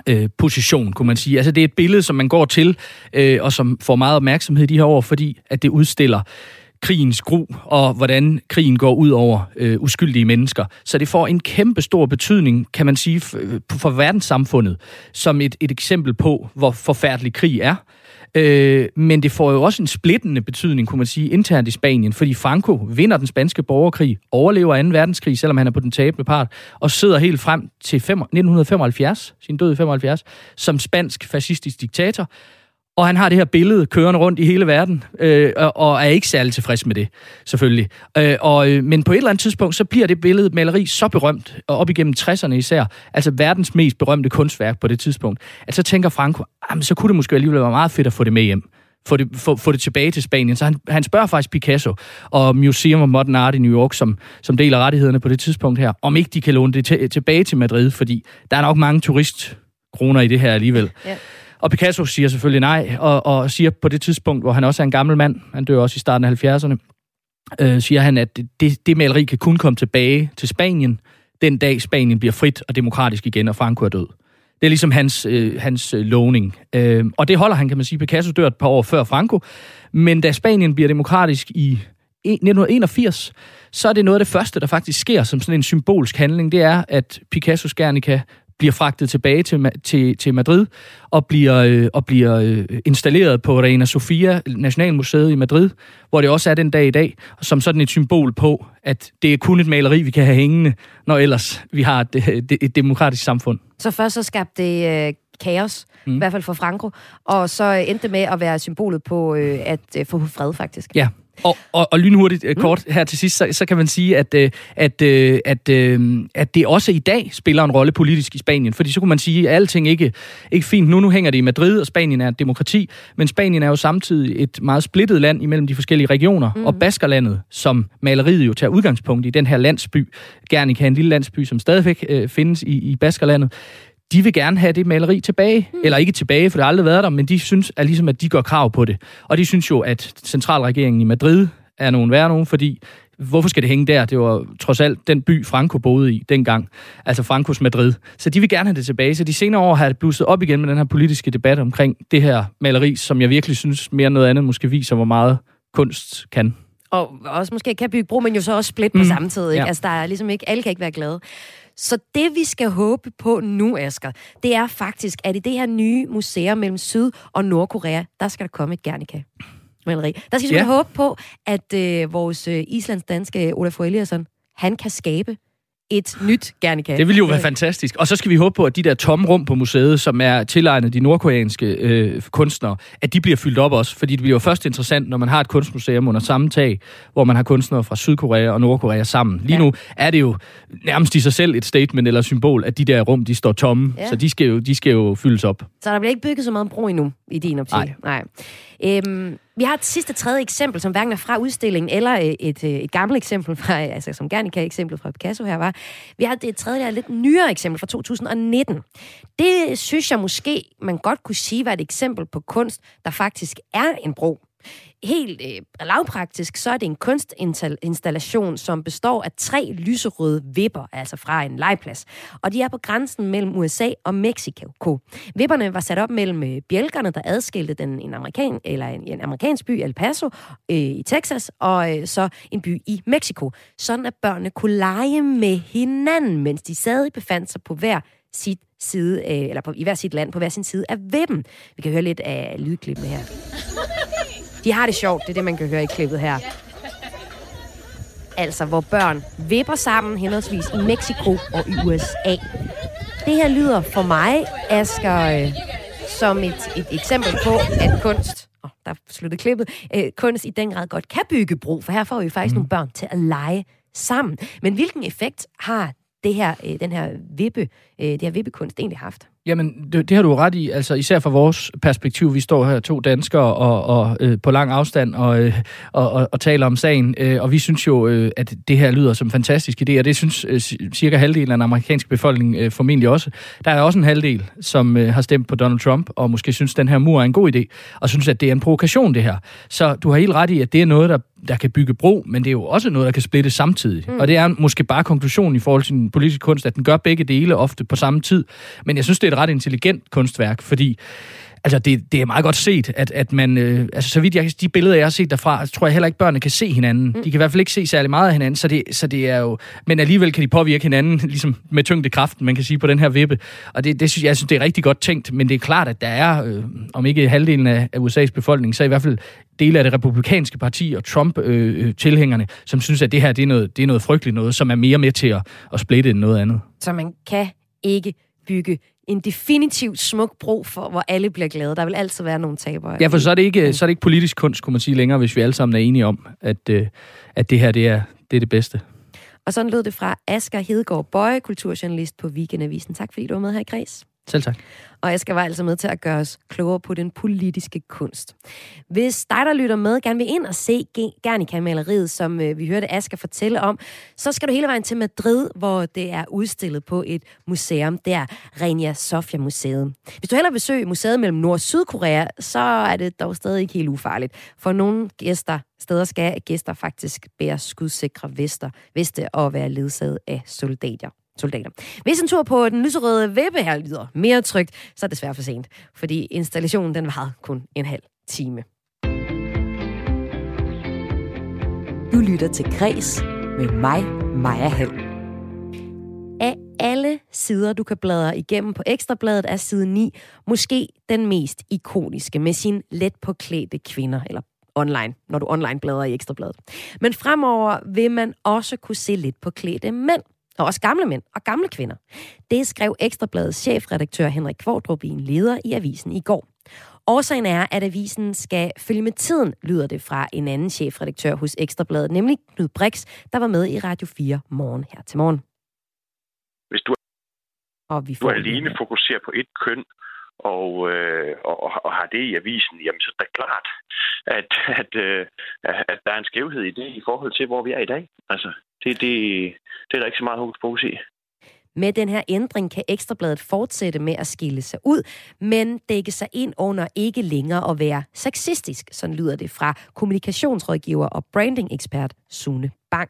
øh, position, kunne man sige. Altså det er et billede, som man går til, øh, og som får meget opmærksomhed de her år, fordi at det udstiller krigens gru, og hvordan krigen går ud over øh, uskyldige mennesker. Så det får en kæmpe stor betydning, kan man sige, for, for verdenssamfundet, som et, et eksempel på, hvor forfærdelig krig er. Øh, men det får jo også en splittende betydning, kunne man sige, internt i Spanien, fordi Franco vinder den spanske borgerkrig, overlever 2. verdenskrig, selvom han er på den tabende part, og sidder helt frem til 1975, sin død i 75, som spansk fascistisk diktator, og han har det her billede kørende rundt i hele verden, øh, og, er ikke særlig tilfreds med det, selvfølgelig. Øh, og, øh, men på et eller andet tidspunkt, så bliver det billede maleri så berømt, og op igennem 60'erne især, altså verdens mest berømte kunstværk på det tidspunkt, at så tænker Franco, jamen, så kunne det måske alligevel være meget fedt at få det med hjem. Få det, få, få det tilbage til Spanien. Så han, han spørger faktisk Picasso og Museum of Modern Art i New York, som, som deler rettighederne på det tidspunkt her, om ikke de kan låne det til, tilbage til Madrid, fordi der er nok mange turistkroner i det her alligevel. Ja. Og Picasso siger selvfølgelig nej, og, og siger på det tidspunkt, hvor han også er en gammel mand, han dør også i starten af 70'erne, øh, siger han, at det, det maleri kan kun komme tilbage til Spanien, den dag Spanien bliver frit og demokratisk igen, og Franco er død. Det er ligesom hans, øh, hans øh, lovning. Øh, og det holder han, kan man sige. Picasso dør et par år før Franco. Men da Spanien bliver demokratisk i e, 1981, så er det noget af det første, der faktisk sker som sådan en symbolsk handling. Det er, at Picassos Guernica bliver fragtet tilbage til, til, til Madrid og bliver, øh, og bliver øh, installeret på Reina Sofia, Nationalmuseet i Madrid, hvor det også er den dag i dag, som sådan et symbol på, at det er kun et maleri, vi kan have hængende, når ellers vi har et, et, et demokratisk samfund. Så først så skabte det øh, kaos, mm. i hvert fald for Franco, og så endte det med at være symbolet på øh, at øh, få fred, faktisk. Ja, og, og, og lynhurtigt uh, kort her til sidst, så, så kan man sige, at, uh, at, uh, at, uh, at det også i dag spiller en rolle politisk i Spanien. Fordi så kunne man sige, at alting ikke ikke fint. Nu, nu hænger det i Madrid, og Spanien er et demokrati, men Spanien er jo samtidig et meget splittet land imellem de forskellige regioner. Mm. Og Baskerlandet, som maleriet jo tager udgangspunkt i, den her landsby, gerne kan en lille landsby, som stadigvæk uh, findes i, i Baskerlandet, de vil gerne have det maleri tilbage. Mm. Eller ikke tilbage, for det har aldrig været der, men de synes at ligesom, at de går krav på det. Og de synes jo, at centralregeringen i Madrid er nogen værre nogen, fordi hvorfor skal det hænge der? Det var trods alt den by, Franco boede i dengang. Altså Francos Madrid. Så de vil gerne have det tilbage. Så de senere år har det blusset op igen med den her politiske debat omkring det her maleri, som jeg virkelig synes mere end noget andet måske viser, hvor meget kunst kan. Og også måske kan bygge bro, men jo så også split på mm. samme tid. Ikke? Ja. Altså der er ligesom ikke, alle kan ikke være glade. Så det, vi skal håbe på nu, Asger, det er faktisk, at i det her nye museum mellem Syd- og Nordkorea, der skal der komme et Guernica maleri. Der skal vi ja. håbe på, at øh, vores øh, islandsdanske Olaf Eliasson, han kan skabe et nyt Guernica. Det vil jo være fantastisk. Og så skal vi håbe på, at de der tomme rum på museet, som er tilegnet de nordkoreanske øh, kunstnere, at de bliver fyldt op også. Fordi det bliver jo først interessant, når man har et kunstmuseum under samme tag, hvor man har kunstnere fra Sydkorea og Nordkorea sammen. Lige ja. nu er det jo nærmest i sig selv et statement eller symbol, at de der rum, de står tomme. Ja. Så de skal, jo, de skal jo fyldes op. Så der bliver ikke bygget så meget bro endnu i din optik? Nej. Nej. Øhm, vi har et sidste tredje eksempel, som hverken er fra udstillingen, eller et, et, et gammelt eksempel, fra, altså som Guernica-eksemplet fra Picasso her var. Vi har et tredje, der er lidt nyere eksempel fra 2019. Det synes jeg måske, man godt kunne sige var et eksempel på kunst, der faktisk er en bro helt øh, lavpraktisk, så er det en kunstinstallation, som består af tre lyserøde vipper, altså fra en legeplads. Og de er på grænsen mellem USA og Mexico. Vipperne var sat op mellem øh, bjælkerne, der adskilte den en, amerikan, eller en, en amerikansk by, El Paso, øh, i Texas, og øh, så en by i Mexico. Sådan at børnene kunne lege med hinanden, mens de stadig befandt sig på hver sit side, øh, eller på, i hver sit land, på hver sin side af vippen. Vi kan høre lidt af lydklippene her. De har det sjovt, det er det, man kan høre i klippet her. Altså, hvor børn vipper sammen henholdsvis i Mexico og i USA. Det her lyder for mig, Asger, øh, som et, et eksempel på, at kunst, oh, der sluttede klippet, øh, kunst i den grad godt kan bygge bro, for her får vi faktisk mm. nogle børn til at lege sammen. Men hvilken effekt har det her, øh, den her vippe, øh, det her vippekunst egentlig haft? Jamen, det, det har du ret i. Altså, især fra vores perspektiv. Vi står her to danskere og, og øh, på lang afstand og, øh, og, og, og taler om sagen. Øh, og vi synes jo, øh, at det her lyder som en fantastisk idé, og det synes øh, cirka halvdelen af den amerikanske befolkning øh, formentlig også. Der er også en halvdel, som øh, har stemt på Donald Trump, og måske synes, at den her mur er en god idé, og synes, at det er en provokation, det her. Så du har helt ret i, at det er noget, der der kan bygge bro, men det er jo også noget, der kan splitte samtidig. Mm. Og det er måske bare konklusionen i forhold til den politiske kunst, at den gør begge dele ofte på samme tid. Men jeg synes, det er et ret intelligent kunstværk, fordi Altså, det, det er meget godt set, at, at man... Øh, altså, så vidt jeg de billeder, jeg har set derfra, tror jeg heller ikke, børnene kan se hinanden. Mm. De kan i hvert fald ikke se særlig meget af hinanden, så det, så det er jo... Men alligevel kan de påvirke hinanden, ligesom med tyngdekraften, man kan sige, på den her vippe. Og det, det synes jeg, jeg synes, det er rigtig godt tænkt, men det er klart, at der er, øh, om ikke halvdelen af, af USA's befolkning, så i hvert fald dele af det republikanske parti og Trump-tilhængerne, øh, som synes, at det her det er, noget, det er noget frygteligt noget, som er mere med til at, at splitte end noget andet. Så man kan ikke bygge en definitiv smuk bro, for, hvor alle bliver glade. Der vil altid være nogle tabere. Ja, for så er, det ikke, så er det ikke politisk kunst, kunne man sige længere, hvis vi alle sammen er enige om, at, øh, at det her det er, det er det bedste. Og sådan lød det fra Asger Hedegaard Bøje, kulturjournalist på Weekendavisen. Tak fordi du var med her i Græs. Selv tak. Og jeg skal være altså med til at gøre os klogere på den politiske kunst. Hvis dig, der lytter med, gerne vil ind og se Gernika-maleriet, som øh, vi hørte Asger fortælle om, så skal du hele vejen til Madrid, hvor det er udstillet på et museum. Det er Renia Sofia Museet. Hvis du heller vil besøge museet mellem Nord- og Sydkorea, så er det dog stadig ikke helt ufarligt. For nogle gæster, steder skal gæster faktisk bære skudsikre vester, veste og være ledsaget af soldater soldater. Hvis en tur på den lyserøde vippe her lyder mere trygt, så er det desværre for sent, fordi installationen den var kun en halv time. Du lytter til Græs med mig, Maja Hall. Af alle sider, du kan bladre igennem på Ekstrabladet, er side 9 måske den mest ikoniske med sin let påklædte kvinder, eller online, når du online bladrer i Ekstrabladet. Men fremover vil man også kunne se lidt på klædte mænd og også gamle mænd og gamle kvinder. Det skrev Ekstrabladets chefredaktør Henrik Kvartrup i en leder i avisen i går. Årsagen er, at avisen skal følge med tiden, lyder det fra en anden chefredaktør hos Ekstrabladet, nemlig Knud Brix, der var med i Radio 4 morgen her til morgen. Hvis du, og vi får du alene fokuserer på et køn, og, øh, og, og har det i avisen, jamen så er det klart, at, at, øh, at der er en skævhed i det i forhold til, hvor vi er i dag. Altså, det, det, det er der ikke så meget hokus på i. Med den her ændring kan Ekstrabladet fortsætte med at skille sig ud, men dække sig ind under ikke længere at være sexistisk, sådan lyder det fra kommunikationsrådgiver og branding-ekspert Sune Bang.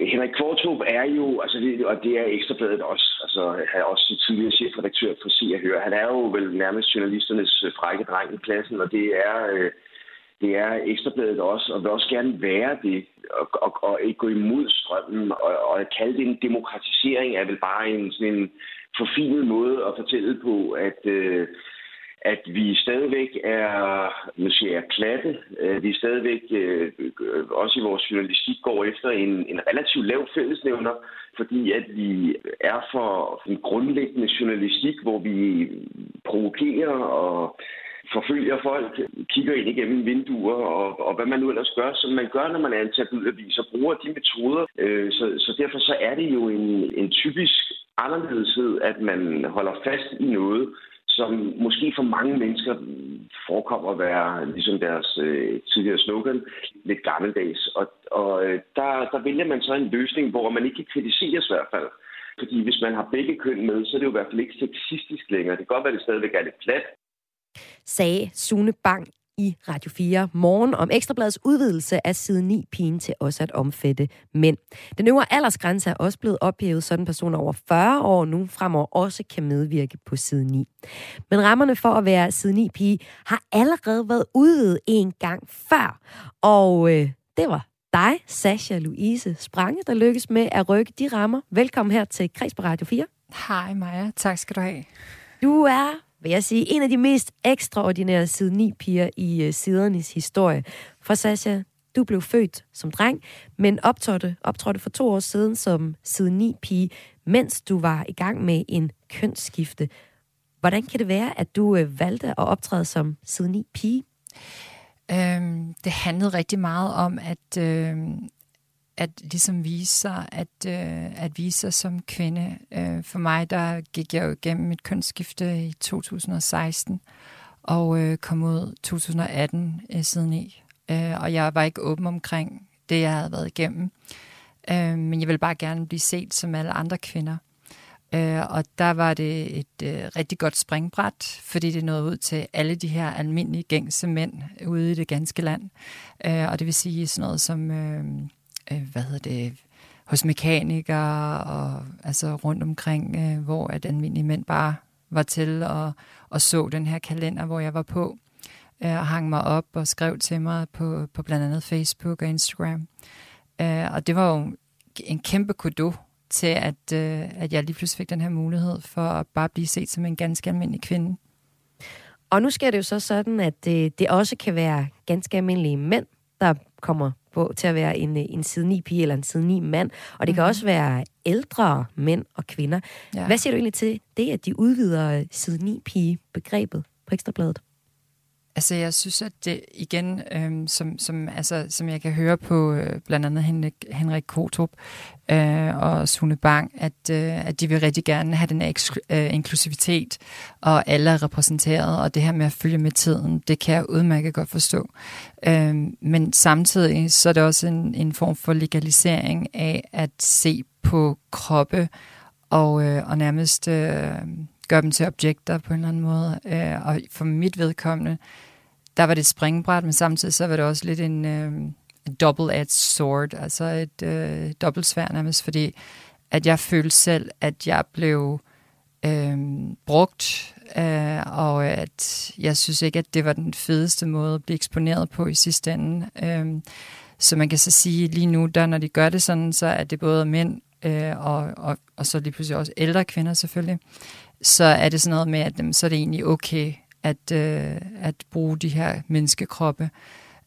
Henrik Kvartrup er jo, altså det, og det er Ekstrabladet også, altså han er også tidligere chefredaktør for Se og Høre. Han er jo vel nærmest journalisternes frække dreng i klassen, og det er, øh, det er Ekstrabladet også, og vil også gerne være det, og, og, og ikke gå imod strømmen, og, og at kalde det en demokratisering er vel bare en sådan en forfinet måde at fortælle på, at øh, at vi stadigvæk er, nu siger jeg, klatte. Øh, vi stadigvæk, øh, også i vores journalistik, går efter en, en relativt lav fællesnævner, fordi at vi er for en grundlæggende journalistik, hvor vi provokerer og forfølger folk, kigger ind igennem vinduer, og, og hvad man nu ellers gør, som man gør, når man er en tabloidavis, og bruger de metoder. Øh, så, så derfor så er det jo en, en typisk anderledeshed, at man holder fast i noget, som måske for mange mennesker forekommer at være ligesom deres øh, tidligere slogan, lidt gammeldags. Og, og øh, der, der vælger man så en løsning, hvor man ikke kan kritiseres i hvert fald. Fordi hvis man har begge køn med, så er det jo i hvert fald ikke sexistisk længere. Det kan godt være, at det stadigvæk er lidt plat. Sagde Sune Bang i Radio 4 morgen om Ekstrabladets udvidelse af side 9 pigen til også at omfatte mænd. Den øvre aldersgrænse er også blevet ophævet, så den personer over 40 år nu fremover også kan medvirke på side 9. Men rammerne for at være side 9 pige har allerede været udvidet en gang før, og øh, det var dig, Sasha Louise Sprange, der lykkes med at rykke de rammer. Velkommen her til Kreds på Radio 4. Hej Maja, tak skal du have. Du er vil jeg sige, en af de mest ekstraordinære side 9 piger i øh, sidernes historie. For Sasha, du blev født som dreng, men optrådte, optrådte for to år siden som side 9 pige, mens du var i gang med en kønsskifte. Hvordan kan det være, at du øh, valgte at optræde som side 9 pige? Øhm, det handlede rigtig meget om, at, øh, at ligesom vise sig, at, øh, at vise sig som kvinde. Øh, for mig, der gik jeg jo igennem mit kønsskifte i 2016, og øh, kom ud 2018 øh, siden i. Øh, og jeg var ikke åben omkring det, jeg havde været igennem. Øh, men jeg ville bare gerne blive set som alle andre kvinder. Øh, og der var det et øh, rigtig godt springbræt, fordi det nåede ud til alle de her almindelige gængse mænd ude i det ganske land. Øh, og det vil sige sådan noget som, øh, øh, hvad hedder det, hos mekanikere og altså rundt omkring, øh, hvor at almindelige mænd bare var til og, og så den her kalender, hvor jeg var på øh, og hang mig op og skrev til mig på, på blandt andet Facebook og Instagram. Øh, og det var jo en kæmpe kudo til, at, øh, at jeg lige pludselig fik den her mulighed for at bare blive set som en ganske almindelig kvinde. Og nu sker det jo så sådan, at det, det også kan være ganske almindelige mænd, der kommer på til at være en, en side 9 pige eller en side 9 mand. Og det kan mm. også være ældre mænd og kvinder. Ja. Hvad siger du egentlig til det, at de udvider side 9 pige begrebet på Ekstrabladet? Altså, jeg synes, at det igen, øhm, som, som, altså, som jeg kan høre på øh, blandt andet Henrik, Henrik Kotrup øh, og Sune Bang, at, øh, at de vil rigtig gerne have den eksklu- øh, inklusivitet, og alle er repræsenteret, og det her med at følge med tiden, det kan jeg udmærket godt forstå. Øh, men samtidig så er det også en, en form for legalisering af at se på kroppe og, øh, og nærmest... Øh, gør dem til objekter på en eller anden måde. Øh, og for mit vedkommende, der var det et springbræt, men samtidig så var det også lidt en øh, double-edged sword, altså et øh, dobbeltsvær nærmest, fordi at jeg følte selv, at jeg blev øh, brugt, øh, og at jeg synes ikke, at det var den fedeste måde at blive eksponeret på i sidste ende. Øh, så man kan så sige, lige nu, der når de gør det sådan, så er det både mænd øh, og, og, og så lige pludselig også ældre kvinder selvfølgelig, så er det sådan noget med, at dem, så er det egentlig okay at, øh, at bruge de her menneskekroppe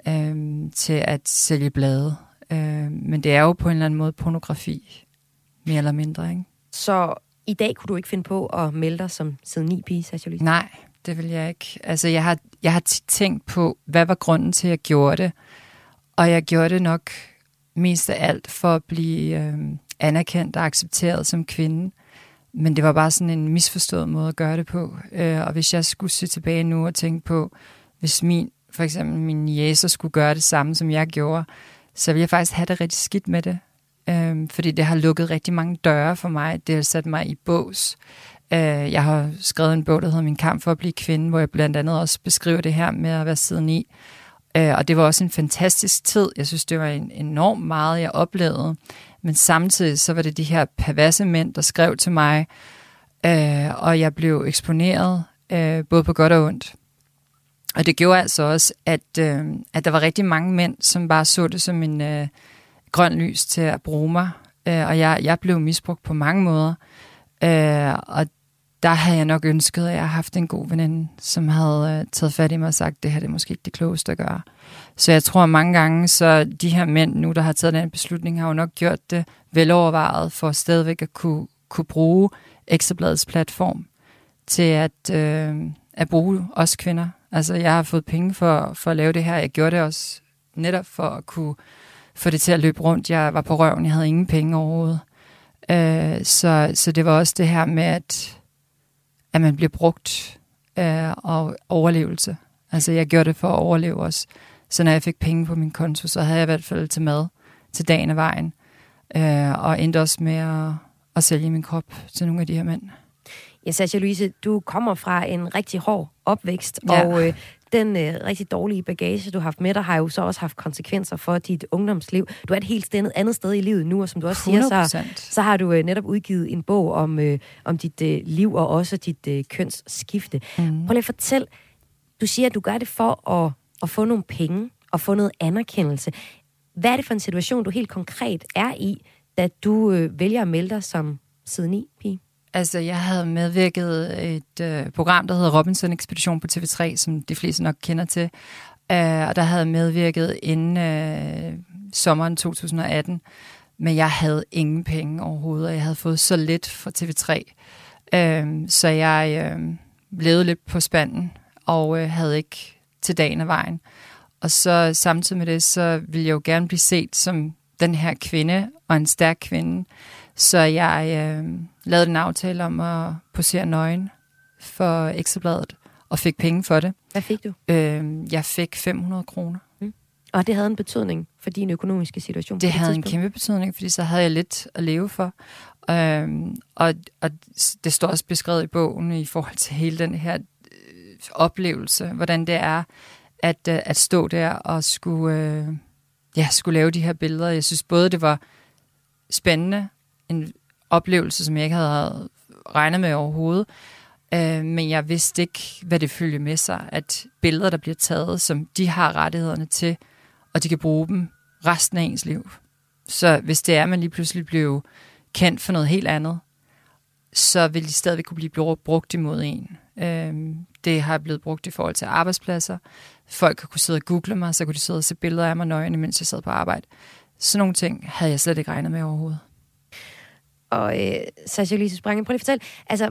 øh, til at sælge blade. Øh, men det er jo på en eller anden måde pornografi, mere eller mindre, ikke? Så i dag kunne du ikke finde på at melde dig som siden 9 pige, Sasha Nej, det vil jeg ikke. Altså, jeg har, jeg har tit tænkt på, hvad var grunden til, at jeg gjorde det? Og jeg gjorde det nok mest af alt for at blive øh, anerkendt og accepteret som kvinde. Men det var bare sådan en misforstået måde at gøre det på. Øh, og hvis jeg skulle se tilbage nu og tænke på, hvis min, for eksempel min jæser skulle gøre det samme, som jeg gjorde, så ville jeg faktisk have det rigtig skidt med det. Øh, fordi det har lukket rigtig mange døre for mig. Det har sat mig i bås. Øh, jeg har skrevet en bog, der hedder Min kamp for at blive kvinde, hvor jeg blandt andet også beskriver det her med at være siden i. Øh, og det var også en fantastisk tid. Jeg synes, det var en enormt meget, jeg oplevede. Men samtidig så var det de her perverse mænd, der skrev til mig, øh, og jeg blev eksponeret, øh, både på godt og ondt. Og det gjorde altså også, at, øh, at der var rigtig mange mænd, som bare så det som en øh, grøn lys til at bruge mig. Øh, og jeg, jeg blev misbrugt på mange måder. Øh, og der havde jeg nok ønsket, at jeg havde haft en god veninde, som havde øh, taget fat i mig og sagt, det her det er måske ikke det klogeste at gøre. Så jeg tror at mange gange, så de her mænd nu, der har taget den beslutning, har jo nok gjort det velovervejet for stadigvæk at kunne, kunne bruge Ekstrabladets platform til at, øh, at bruge os kvinder. Altså jeg har fået penge for, for at lave det her. Jeg gjorde det også netop for at kunne få det til at løbe rundt. Jeg var på røven, jeg havde ingen penge overhovedet. Øh, så, så det var også det her med, at at man bliver brugt øh, og overlevelse. Altså jeg gjorde det for at overleve også. Så når jeg fik penge på min konto, så havde jeg i hvert fald til mad til dagen af vejen. Øh, og endte også med at, at sælge min krop til nogle af de her mænd. Ja, Sasha Louise, du kommer fra en rigtig hård opvækst, ja. og øh, den øh, rigtig dårlige bagage, du har haft med dig, har jo så også haft konsekvenser for dit ungdomsliv. Du er et helt sted, andet sted i livet nu, og som du også 100%. siger, så, så har du øh, netop udgivet en bog om, øh, om dit øh, liv og også dit øh, kønsskifte. Mm. Prøv lige at fortæl, du siger, at du gør det for at, at få nogle penge og få noget anerkendelse. Hvad er det for en situation, du helt konkret er i, da du øh, vælger at melde dig som siden i pige? Altså, jeg havde medvirket et øh, program, der hedder Robinson Ekspedition på TV3, som de fleste nok kender til. Øh, og der havde medvirket inden øh, sommeren 2018. Men jeg havde ingen penge overhovedet, og jeg havde fået så lidt fra TV3. Øh, så jeg øh, levede lidt på spanden, og øh, havde ikke til dagen af vejen. Og så samtidig med det, så ville jeg jo gerne blive set som den her kvinde, og en stærk kvinde. Så jeg øh, lavede en aftale om at posere nøgen for Ekstrabladet, og fik penge for det. Hvad fik du? Øh, jeg fik 500 kroner. Mm. Og det havde en betydning for din økonomiske situation? Det, det havde tidspunkt. en kæmpe betydning, fordi så havde jeg lidt at leve for. Øhm, og, og det står også beskrevet i bogen i forhold til hele den her oplevelse, hvordan det er at, øh, at stå der og skulle, øh, ja, skulle lave de her billeder. Jeg synes både, det var spændende, en oplevelse, som jeg ikke havde regnet med overhovedet, øh, men jeg vidste ikke, hvad det følger med sig, at billeder, der bliver taget, som de har rettighederne til, og de kan bruge dem resten af ens liv. Så hvis det er, at man lige pludselig blev kendt for noget helt andet, så vil de stadigvæk kunne blive brugt imod en. Øhm, det har blevet brugt i forhold til arbejdspladser. Folk har kunne sidde og google mig, så kunne de sidde og se billeder af mig nøgen, mens jeg sad på arbejde. Sådan nogle ting havde jeg slet ikke regnet med overhovedet. Og øh, Sasha Lise Sprange, prøv lige at fortælle, altså,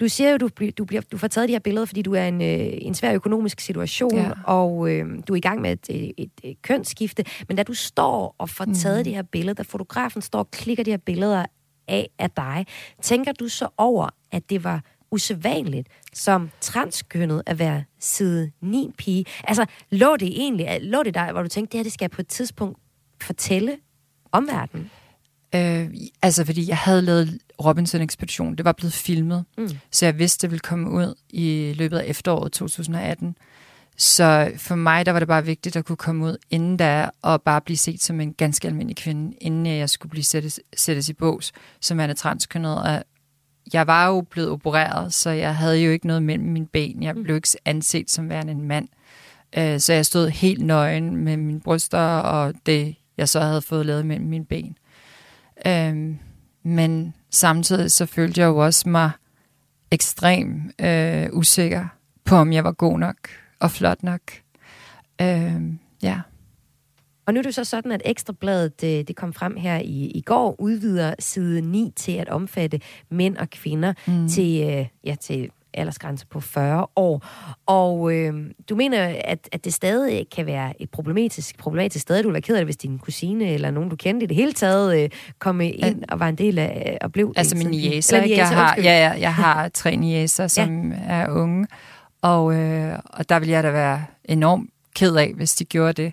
du siger jo, du, du, bliver, du får taget de her billeder, fordi du er i en, øh, en svær økonomisk situation, ja. og øh, du er i gang med et, et, et, et kønsskifte. Men da du står og får taget mm. de her billeder, da fotografen står og klikker de her billeder af, af dig, tænker du så over, at det var usædvanligt som transkønnet at være side 9 pige? Altså, lå det egentlig, lå det der, hvor du tænkte, det her det skal jeg på et tidspunkt fortælle omverdenen? Øh, altså, fordi jeg havde lavet Robinson-ekspedition. Det var blevet filmet, mm. så jeg vidste, det ville komme ud i løbet af efteråret 2018. Så for mig, der var det bare vigtigt at kunne komme ud inden da, og bare blive set som en ganske almindelig kvinde, inden jeg skulle blive sættes, sættes i bås, som er transkønnet. Og jeg var jo blevet opereret, så jeg havde jo ikke noget mellem mine ben. Jeg mm. blev ikke anset som værende en mand. Øh, så jeg stod helt nøgen med mine bryster og det, jeg så havde fået lavet mellem mine ben. Øhm, men samtidig så følte jeg jo også mig ekstrem øh, usikker på, om jeg var god nok og flot nok. Øhm, ja. Og nu er det så sådan, at Ekstrabladet, det, det kom frem her i, i går, udvider side 9 til at omfatte mænd og kvinder mm. til, øh, ja, til aldersgrænse på 40 år. Og øh, du mener, at, at det stadig kan være et problematisk, problematisk sted. Du vil være ked af det, hvis din kusine eller nogen, du kendte i det hele taget, øh, kom ind og var en del af, og blev... Altså min niæser, jeg har, ja, ja, jeg har tre niæser, som ja. er unge, og, øh, og der vil jeg da være enormt ked af, hvis de gjorde det.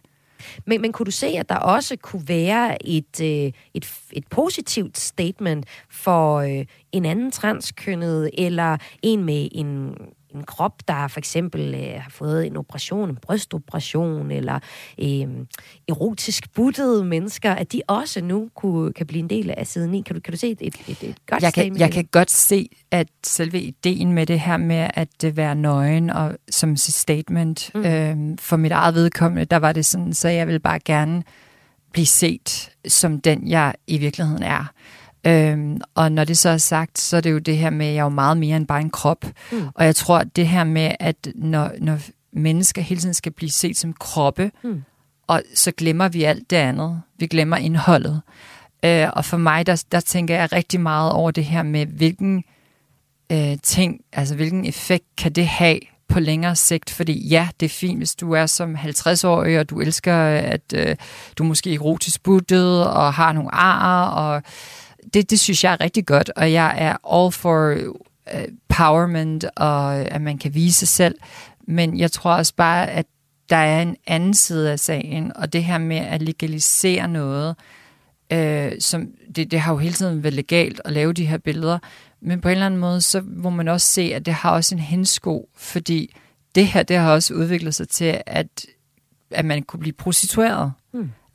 Men, men kunne du se, at der også kunne være et, øh, et, et positivt statement for øh, en anden transkønnet, eller en med en en krop, der for eksempel øh, har fået en operation, en brystoperation, eller øh, erotisk buttede mennesker, at de også nu kunne, kan blive en del af siden 9. Kan du, kan du se et, et, et, et godt jeg kan, Jeg kan godt se, at selve ideen med det her med at være nøgen og som sit statement, mm. øh, for mit eget vedkommende, der var det sådan, så jeg vil bare gerne blive set som den, jeg i virkeligheden er. Øhm, og når det så er sagt, så er det jo det her med, at jeg er jo meget mere end bare en krop. Mm. Og jeg tror, at det her med, at når, når mennesker hele tiden skal blive set som kroppe, mm. og så glemmer vi alt det andet. Vi glemmer indholdet. Øh, og for mig, der, der tænker jeg rigtig meget over det her med, hvilken øh, ting, altså hvilken effekt kan det have på længere sigt, fordi ja, det er fint, hvis du er som 50-årig, og du elsker, at øh, du er måske erotisk buttet, og har nogle ar, og det, det synes jeg er rigtig godt, og jeg er all for øh, empowerment, og at man kan vise sig selv. Men jeg tror også bare, at der er en anden side af sagen, og det her med at legalisere noget, øh, som det, det har jo hele tiden været legalt at lave de her billeder, men på en eller anden måde, så må man også se, at det har også en hensko, fordi det her, det har også udviklet sig til, at, at man kunne blive prostitueret.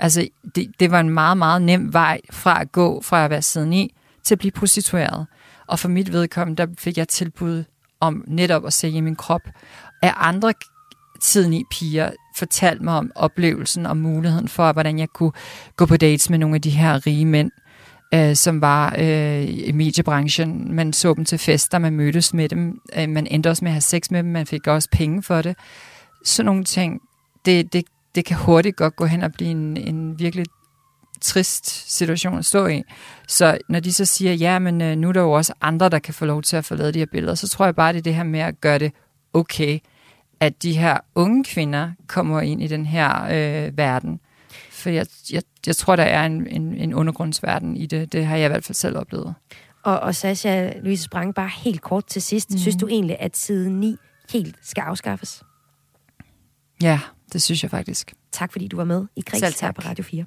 Altså, det, det var en meget, meget nem vej fra at gå fra at være siden i til at blive prostitueret. Og for mit vedkommende, der fik jeg tilbud om netop at sælge min krop. Af andre tiden i piger fortalte mig om oplevelsen og muligheden for, hvordan jeg kunne gå på dates med nogle af de her rige mænd, øh, som var øh, i mediebranchen. Man så dem til fester, man mødtes med dem, øh, man endte også med at have sex med dem, man fik også penge for det. Sådan nogle ting, det, det, det kan hurtigt godt gå hen og blive en, en virkelig trist situation at stå i. Så når de så siger, ja, men øh, nu er der jo også andre, der kan få lov til at få lavet de her billeder, så tror jeg bare, det er det her med at gøre det okay, at de her unge kvinder kommer ind i den her øh, verden. For jeg, jeg, jeg tror, der er en, en, en undergrundsverden i det. Det har jeg i hvert fald selv oplevet. Og, og Sasha Louise Sprang, bare helt kort til sidst. Mm. Synes du egentlig, at side 9 helt skal afskaffes? Ja, det synes jeg faktisk. Tak fordi du var med i Kreds her på Radio 4.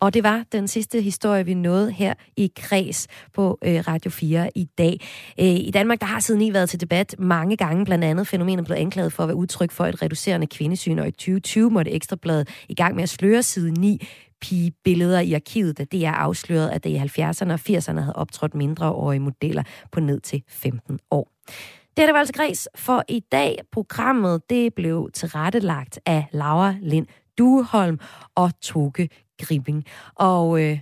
Og det var den sidste historie, vi nåede her i Kreds på øh, Radio 4 i dag. Øh, I Danmark der har siden i været til debat mange gange, blandt andet fænomenet blev anklaget for at være udtryk for et reducerende kvindesyn, og i 2020 måtte Ekstrabladet i gang med at sløre side 9 billeder i arkivet, da det er afsløret, at det i 70'erne og 80'erne havde optrådt mindreårige modeller på ned til 15 år. Det er det var altså Græs for i dag. Programmet det blev tilrettelagt af Laura Lind Dueholm og Toke Gripping. Og øh,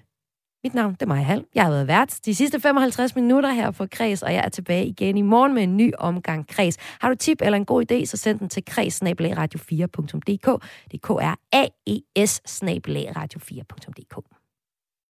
mit navn det er Maja Hall. Jeg har været vært de sidste 55 minutter her på Kreds, og jeg er tilbage igen i morgen med en ny omgang Kreds. Har du tip eller en god idé, så send den til kreds radio4.dk. Det er k r a e s radio4.dk.